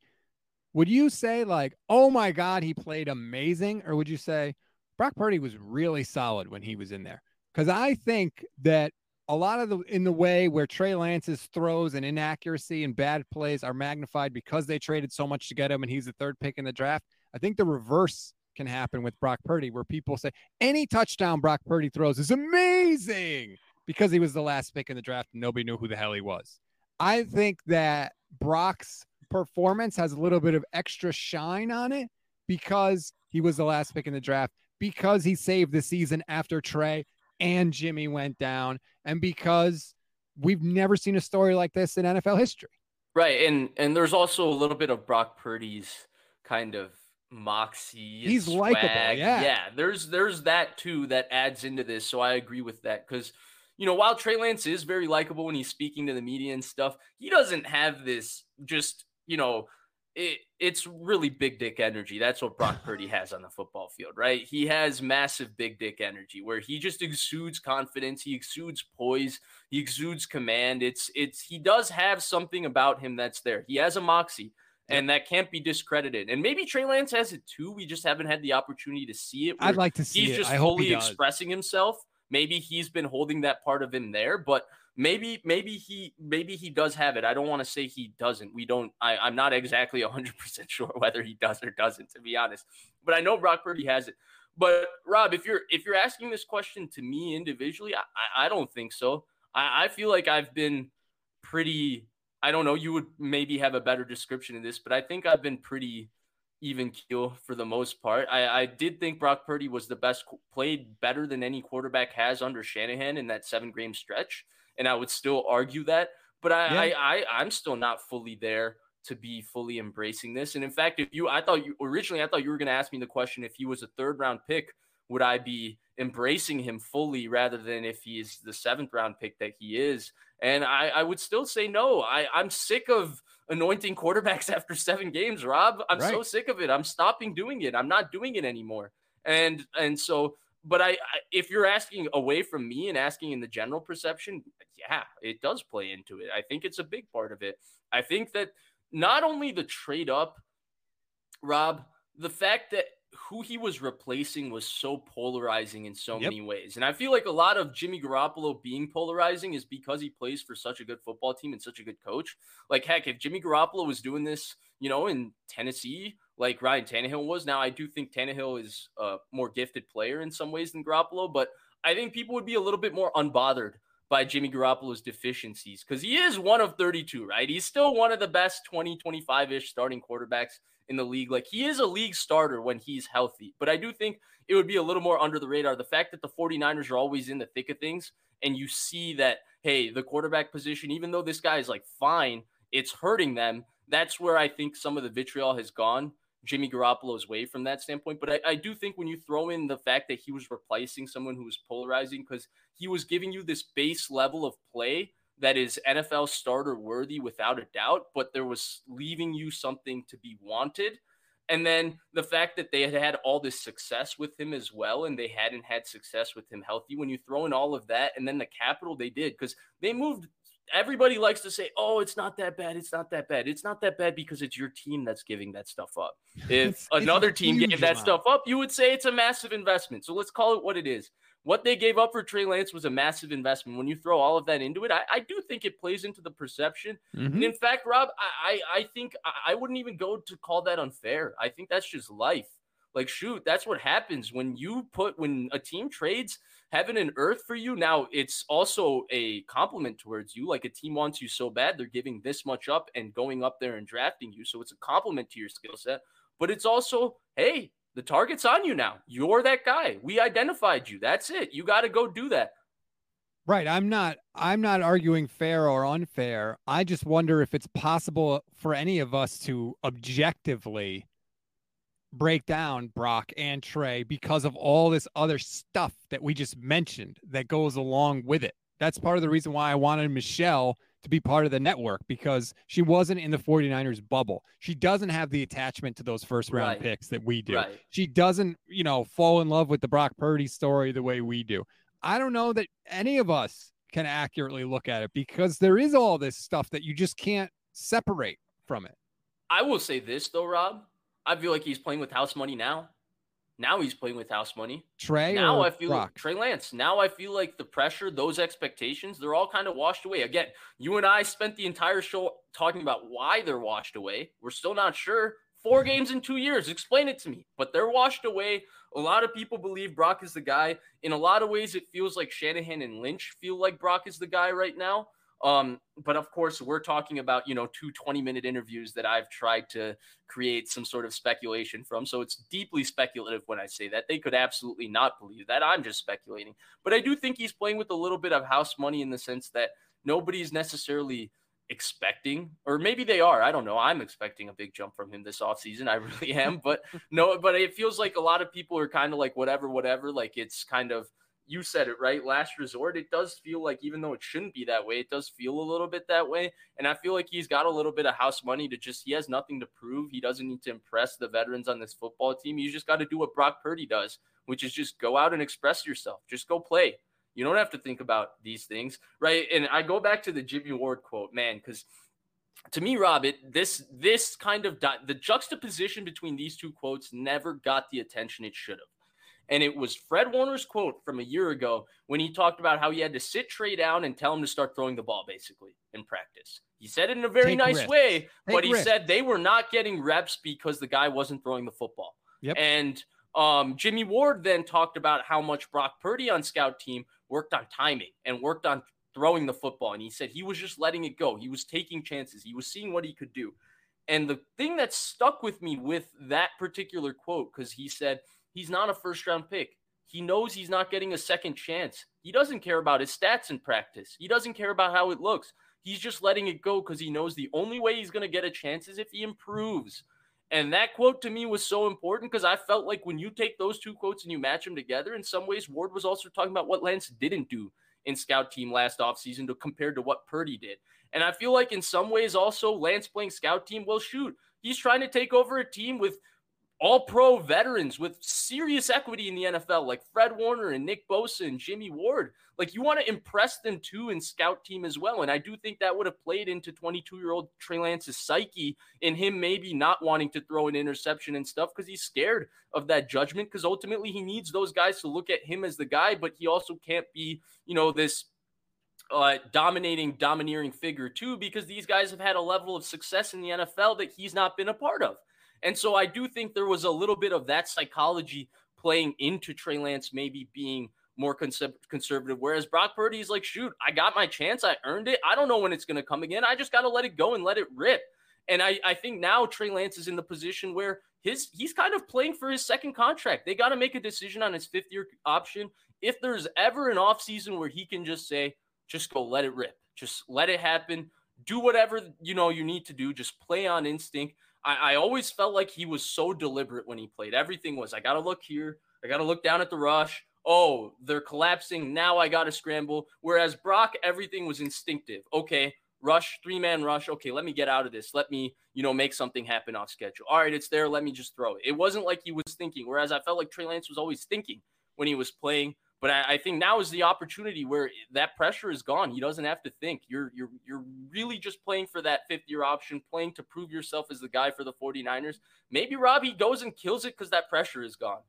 Would you say, like, oh my God, he played amazing? Or would you say Brock Purdy was really solid when he was in there? Because I think that a lot of the in the way where Trey Lance's throws and inaccuracy and bad plays are magnified because they traded so much to get him and he's the third pick in the draft. I think the reverse can happen with Brock Purdy, where people say any touchdown Brock Purdy throws is amazing because he was the last pick in the draft and nobody knew who the hell he was. I think that Brock's performance has a little bit of extra shine on it because he was the last pick in the draft, because he saved the season after Trey and Jimmy went down, and because we've never seen a story like this in NFL history. Right. And and there's also a little bit of Brock Purdy's kind of moxie. He's likable. Yeah. Yeah. There's there's that too that adds into this. So I agree with that because you know, while Trey Lance is very likable when he's speaking to the media and stuff, he doesn't have this just, you know, it, it's really big dick energy. That's what Brock Purdy has on the football field, right? He has massive big dick energy where he just exudes confidence, he exudes poise, he exudes command. It's it's he does have something about him that's there. He has a moxie and that can't be discredited. And maybe Trey Lance has it too. We just haven't had the opportunity to see it. I'd like to see he's it. just I fully he expressing himself. Maybe he's been holding that part of him there, but maybe maybe he maybe he does have it. I don't want to say he doesn't. We don't. I, I'm not exactly 100 percent sure whether he does or doesn't, to be honest. But I know Brock Purdy has it. But Rob, if you're if you're asking this question to me individually, I, I don't think so. I, I feel like I've been pretty I don't know. You would maybe have a better description of this, but I think I've been pretty even keel for the most part. I, I did think Brock Purdy was the best, played better than any quarterback has under Shanahan in that seven game stretch, and I would still argue that. But I, Yeah. I, I I'm still not fully there to be fully embracing this. And in fact, if you, I thought you originally, I thought you were going to ask me the question if he was a third round pick, would I be embracing him fully rather than if he is the seventh round pick that he is? And I, I would still say no. I, I'm sick of anointing quarterbacks after seven games, Rob. I'm so sick of it. I'm stopping doing it. I'm not doing it anymore. And and so, but I, I if you're asking away from me and asking in the general perception, yeah, it does play into it. I think it's a big part of it. I think that not only the trade up, Rob, the fact that who he was replacing was so polarizing in so Yep. many ways. And I feel like a lot of Jimmy Garoppolo being polarizing is because he plays for such a good football team and such a good coach. Like, heck, if Jimmy Garoppolo was doing this, you know, in Tennessee, like Ryan Tannehill was, now I do think Tannehill is a more gifted player in some ways than Garoppolo, but I think people would be a little bit more unbothered by Jimmy Garoppolo's deficiencies because he is one of 32, right? He's still one of the best 20, 25 ish starting quarterbacks in the league. Like he is a league starter when he's healthy. But I do think it would be a little more under the radar. The fact that the 49ers are always in the thick of things and you see that, hey, the quarterback position, even though this guy is like fine, it's hurting them. That's where I think some of the vitriol has gone Jimmy Garoppolo's way from that standpoint. But I, I do think when you throw in the fact that he was replacing someone who was polarizing because he was giving you this base level of play that is NFL starter worthy without a doubt, but there was leaving you something to be wanted. And then the fact that they had had all this success with him as well, and they hadn't had success with him healthy. When you throw in all of that, and then the capital they did, because they moved everybody likes to say, "Oh, it's not that bad. It's not that bad. It's not that bad because it's your team that's giving that stuff up." If It's- it's another a team gave that amount. stuff up, you would say it's a massive investment. So let's call it what it is. What they gave up for Trey Lance was a massive investment. When you throw all of that into it, I, I do think it plays into the perception. Mhm. And in fact, Rob, I, I, I think I, I wouldn't even go to call that unfair. I think that's just life. Like, shoot, that's what happens when you put when a team trades heaven and earth for you. Now, it's also a compliment towards you. Like a team wants you so bad, they're giving this much up and going up there and drafting you. So it's a compliment to your skill set. But it's also, hey, the target's on you now. You're that guy. We identified you. That's it. You got to go do that. Right. I'm not I'm not arguing fair or unfair. I just wonder if it's possible for any of us to objectively break down Brock and Trey because of all this other stuff that we just mentioned that goes along with it. That's part of the reason why I wanted Michelle to be part of the network because she wasn't in the 49ers bubble. She doesn't have the attachment to those first round Right. picks that we do Right. she doesn't, you know, fall in love with the Brock Purdy story the way we do. I don't know that any of us can accurately look at it because there is all this stuff that you just can't separate from it. I will say this though, Rob. I feel like he's playing with house money now. Now he's playing with house money. Trey now I feel Brock? Trey Lance. Now I feel like the pressure, those expectations, they're all kind of washed away. Again, you and I spent the entire show talking about why they're washed away. We're still not sure. Four mm-hmm. games in two years. Explain it to me. But they're washed away. A lot of people believe Brock is the guy. In a lot of ways, it feels like Shanahan and Lynch feel like Brock is the guy right now. Um, but of course, we're talking about, you know, two 20 minute interviews that I've tried to create some sort of speculation from. So it's deeply speculative when I say that. They could absolutely not believe that. I'm just speculating. But I do think he's playing with a little bit of house money in the sense that nobody's necessarily expecting, or maybe they are. I don't know. I'm expecting a big jump from him this offseason. I really am. But no, but it feels like a lot of people are kind of like, whatever, whatever. Like it's kind of, you said it right? Last resort it does feel like even though it shouldn't be that way it does feel a little bit that way. And i feel like he's got a little bit of house money to just he has nothing to prove. He doesn't need to impress the veterans on this football team. You just got to do what brock purdy does which is just go out and express yourself. Just go play. You don't have to think about these things right? And i go back to the jimmy ward quote man because to me rob it this this kind of di- the juxtaposition between these two quotes never got the attention it should have and it was Fred Warner's quote from a year ago when he talked about how he had to sit Trey down and tell him to start throwing the ball basically in practice. He said it in a very Take nice way, Take but he said they were not getting reps because the guy wasn't throwing the football. Yep. And um, Jimmy Ward then talked about how much Brock Purdy on scout team worked on timing and worked on throwing the football. And he said he was just letting it go. He was taking chances. He was seeing what he could do. And the thing that stuck with me with that particular quote, because he said he's not a first round pick. He knows he's not getting a second chance. He doesn't care about his stats in practice. He doesn't care about how it looks. He's just letting it go because he knows the only way he's going to get a chance is if he improves. And that quote to me was so important because I felt like when you take those two quotes and you match them together, in some ways, Ward was also talking about what Lance didn't do in scout team last offseason to compared to what Purdy did. And I feel like in some ways also Lance playing scout team, well, shoot, he's trying to take over a team with all pro veterans with serious equity in the NFL, like Fred Warner and Nick Bosa and Jimmy Ward. Like you want to impress them too in scout team as well. And I do think that would have played into 22 year old Trey Lance's psyche in him maybe not wanting to throw an interception and stuff because he's scared of that judgment. Because ultimately he needs those guys to look at him as the guy, but he also can't be, you know, this uh, dominating, domineering figure too, because these guys have had a level of success in the NFL that he's not been a part of. And so I do think there was a little bit of that psychology playing into Trey Lance maybe being more conser- conservative. Whereas Brock Purdy is like, shoot, I got my chance. I earned it. I don't know when it's going to come again. I just got to let it go and let it rip. And I, I think now Trey Lance is in the position where his he's kind of playing for his second contract. They got to make a decision on his fifth year option. If there's ever an offseason where he can just say, just go let it rip, just let it happen, do whatever you know you need to do, just play on instinct. I, I always felt like he was so deliberate when he played. Everything was, I got to look here, I got to look down at the rush. Oh, they're collapsing. Now I got to scramble. Whereas Brock, everything was instinctive. Okay, rush, three man rush. Okay, let me get out of this. Let me, you know, make something happen off schedule. All right, it's there. Let me just throw it. It wasn't like he was thinking. Whereas I felt like Trey Lance was always thinking when he was playing. But I, I, think now is the opportunity where that pressure is gone. He doesn't have to think. You're you're you're really just playing for that fifth year option, playing to prove yourself as the guy for the 49ers. Maybe Robbie goes and kills it because that pressure is gone.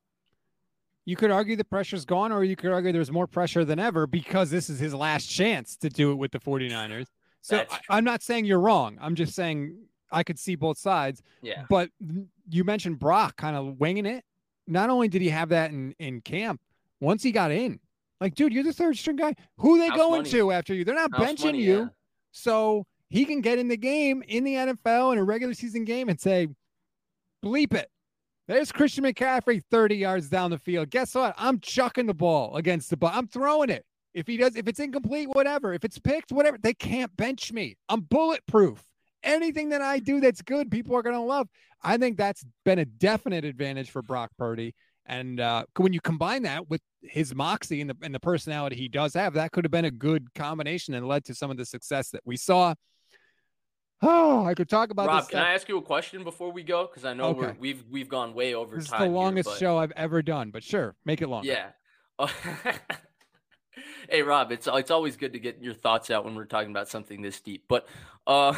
You could argue the pressure's gone, or you could argue there's more pressure than ever because this is his last chance to do it with the 49ers. So I'm not saying you're wrong. I'm just saying I could see both sides. Yeah. But mm, you mentioned Brock kind of winging it. Not only did he have that in, in camp, once he got in, like, dude, you're the third string guy. Who they House going money. to after you? They're not House benching money, you. Yeah. So he can get in the game in the NFL in a regular season game and say, bleep it. There's Christian McCaffrey 30 yards down the field. Guess what? I'm chucking the ball against the ball. I'm throwing it. If he does, if it's incomplete, whatever. If it's picked, whatever. They can't bench me. I'm bulletproof. Anything that I do that's good, people are going to love. I think that's been a definite advantage for Brock Purdy. And uh, when you combine that with his moxie and the, and the personality he does have, that could have been a good combination and led to some of the success that we saw. Oh, I could talk about Rob. Can I ask you a question before we go? Because I know okay. we have we've gone way over this time. Is the longest here, but... show I've ever done, but sure, make it long. Yeah. hey, Rob, it's it's always good to get your thoughts out when we're talking about something this deep. But uh,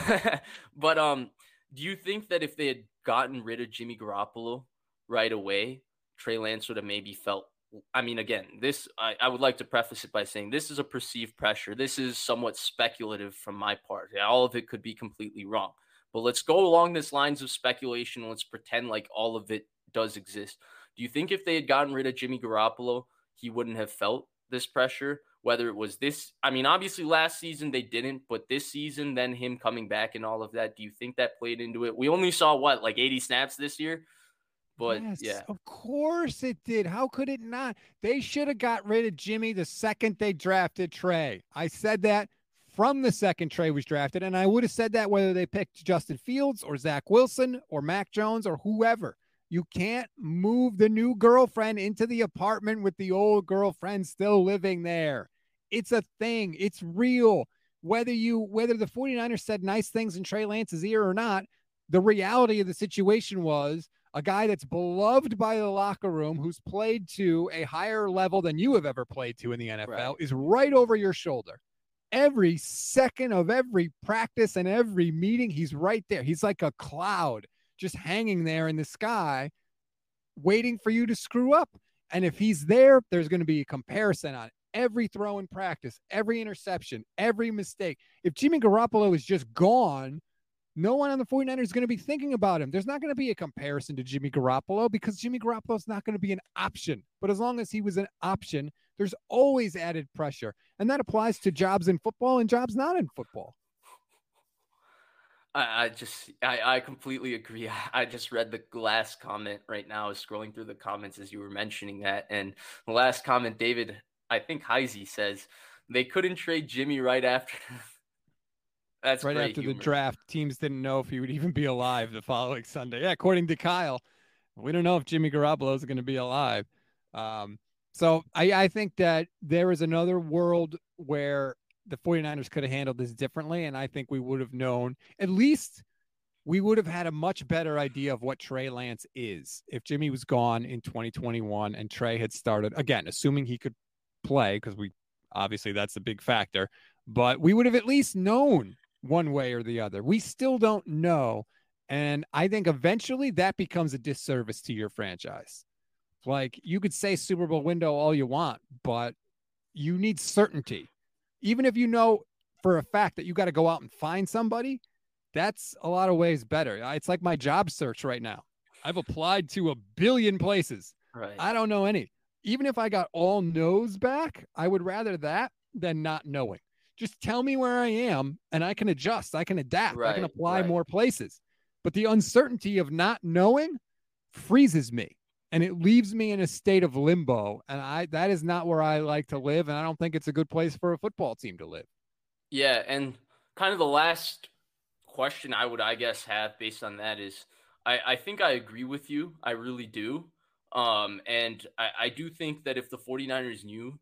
but um, do you think that if they had gotten rid of Jimmy Garoppolo right away, Trey Lance would have maybe felt. I mean, again, this I, I, would like to preface it by saying this is a perceived pressure. This is somewhat speculative from my part. All of it could be completely wrong. But let's go along this lines of speculation. Let's pretend like all of it does exist. Do you think if they had gotten rid of Jimmy Garoppolo, he wouldn't have felt this pressure? Whether it was this, I mean, obviously last season they didn't, but this season, then him coming back and all of that, do you think that played into it? We only saw what, like 80 snaps this year? But yes, yeah, of course it did. How could it not? They should have got rid of Jimmy the second they drafted Trey. I said that from the second Trey was drafted, and I would have said that whether they picked Justin Fields or Zach Wilson or Mac Jones or whoever. You can't move the new girlfriend into the apartment with the old girlfriend still living there. It's a thing. It's real. Whether you whether the 49ers said nice things in Trey Lance's ear or not, the reality of the situation was a guy that's beloved by the locker room, who's played to a higher level than you have ever played to in the NFL, right. is right over your shoulder. Every second of every practice and every meeting, he's right there. He's like a cloud just hanging there in the sky, waiting for you to screw up. And if he's there, there's going to be a comparison on every throw in practice, every interception, every mistake. If Jimmy Garoppolo is just gone, no one on the 49ers is going to be thinking about him. There's not going to be a comparison to Jimmy Garoppolo because Jimmy Garoppolo is not going to be an option. But as long as he was an option, there's always added pressure. And that applies to jobs in football and jobs not in football. I, I just, I, I completely agree. I just read the last comment right now, I was scrolling through the comments as you were mentioning that. And the last comment, David, I think Heisey says, they couldn't trade Jimmy right after That's right after the draft. Teams didn't know if he would even be alive the following Sunday. Yeah, according to Kyle, we don't know if Jimmy Garoppolo is going to be alive. Um, so I, I think that there is another world where the 49ers could have handled this differently. And I think we would have known at least we would have had a much better idea of what Trey Lance is if Jimmy was gone in 2021 and Trey had started again, assuming he could play, because we obviously that's a big factor, but we would have at least known one way or the other. We still don't know. And I think eventually that becomes a disservice to your franchise. Like you could say Super Bowl window all you want, but you need certainty. Even if you know for a fact that you got to go out and find somebody, that's a lot of ways better. It's like my job search right now. I've applied to a billion places. Right. I don't know any. Even if I got all no's back, I would rather that than not knowing. Just tell me where I am and I can adjust. I can adapt. Right, I can apply right. more places. But the uncertainty of not knowing freezes me and it leaves me in a state of limbo. And I that is not where I like to live. And I don't think it's a good place for a football team to live. Yeah. And kind of the last question I would, I guess, have based on that is I, I think I agree with you. I really do. Um, and I, I do think that if the 49ers knew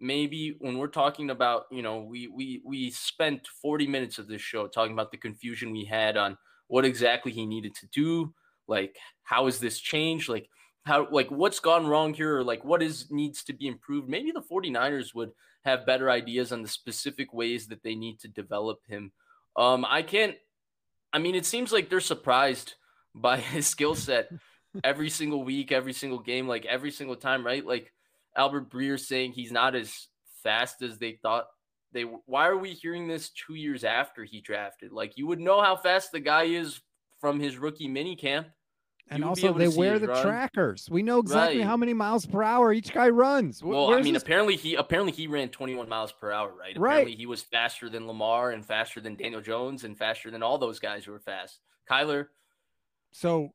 maybe when we're talking about you know we we we spent 40 minutes of this show talking about the confusion we had on what exactly he needed to do like how has this changed like how like what's gone wrong here or like what is needs to be improved, maybe the 49ers would have better ideas on the specific ways that they need to develop him. Um, I can't I mean, it seems like they're surprised by his skill set every single week, every single game, like every single time, right? Like Albert Breer saying he's not as fast as they thought they why are we hearing this two years after he drafted? Like you would know how fast the guy is from his rookie mini camp. And also, they wear the run. trackers. We know exactly Right. how many miles per hour each guy runs. Well, I mean, this- apparently he apparently he ran 21 miles per hour, right? Right. Apparently he was faster than Lamar and faster than Daniel Jones and faster than all those guys who were fast. Kyler, so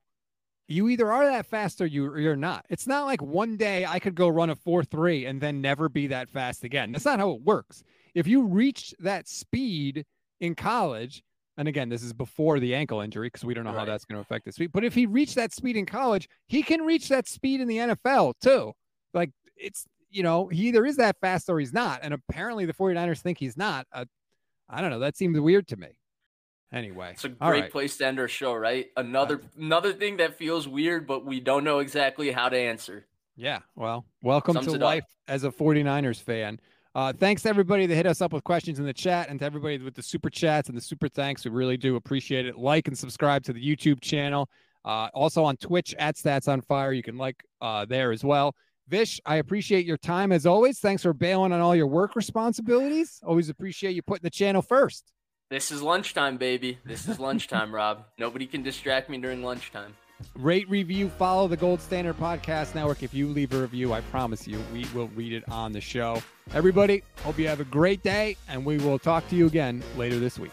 you either are that fast or you you're not. It's not like one day I could go run a four three and then never be that fast again. That's not how it works. If you reach that speed in college, and again, this is before the ankle injury because we don't know how that's going to affect the speed. But if he reached that speed in college, he can reach that speed in the NFL too. Like it's you know, he either is that fast or he's not. And apparently the 49ers think he's not. Uh, I don't know. That seems weird to me. Anyway, it's a great right. place to end our show, right? Another another thing that feels weird, but we don't know exactly how to answer. Yeah. Well, welcome Sums to it up. life as a 49ers fan. Uh, thanks to everybody that hit us up with questions in the chat and to everybody with the super chats and the super thanks. We really do appreciate it. Like and subscribe to the YouTube channel. Uh, also on Twitch at Stats on Fire. You can like uh, there as well. Vish, I appreciate your time as always. Thanks for bailing on all your work responsibilities. Always appreciate you putting the channel first. This is lunchtime, baby. This is lunchtime, Rob. Nobody can distract me during lunchtime. Rate, review, follow the Gold Standard Podcast Network. If you leave a review, I promise you, we will read it on the show. Everybody, hope you have a great day, and we will talk to you again later this week.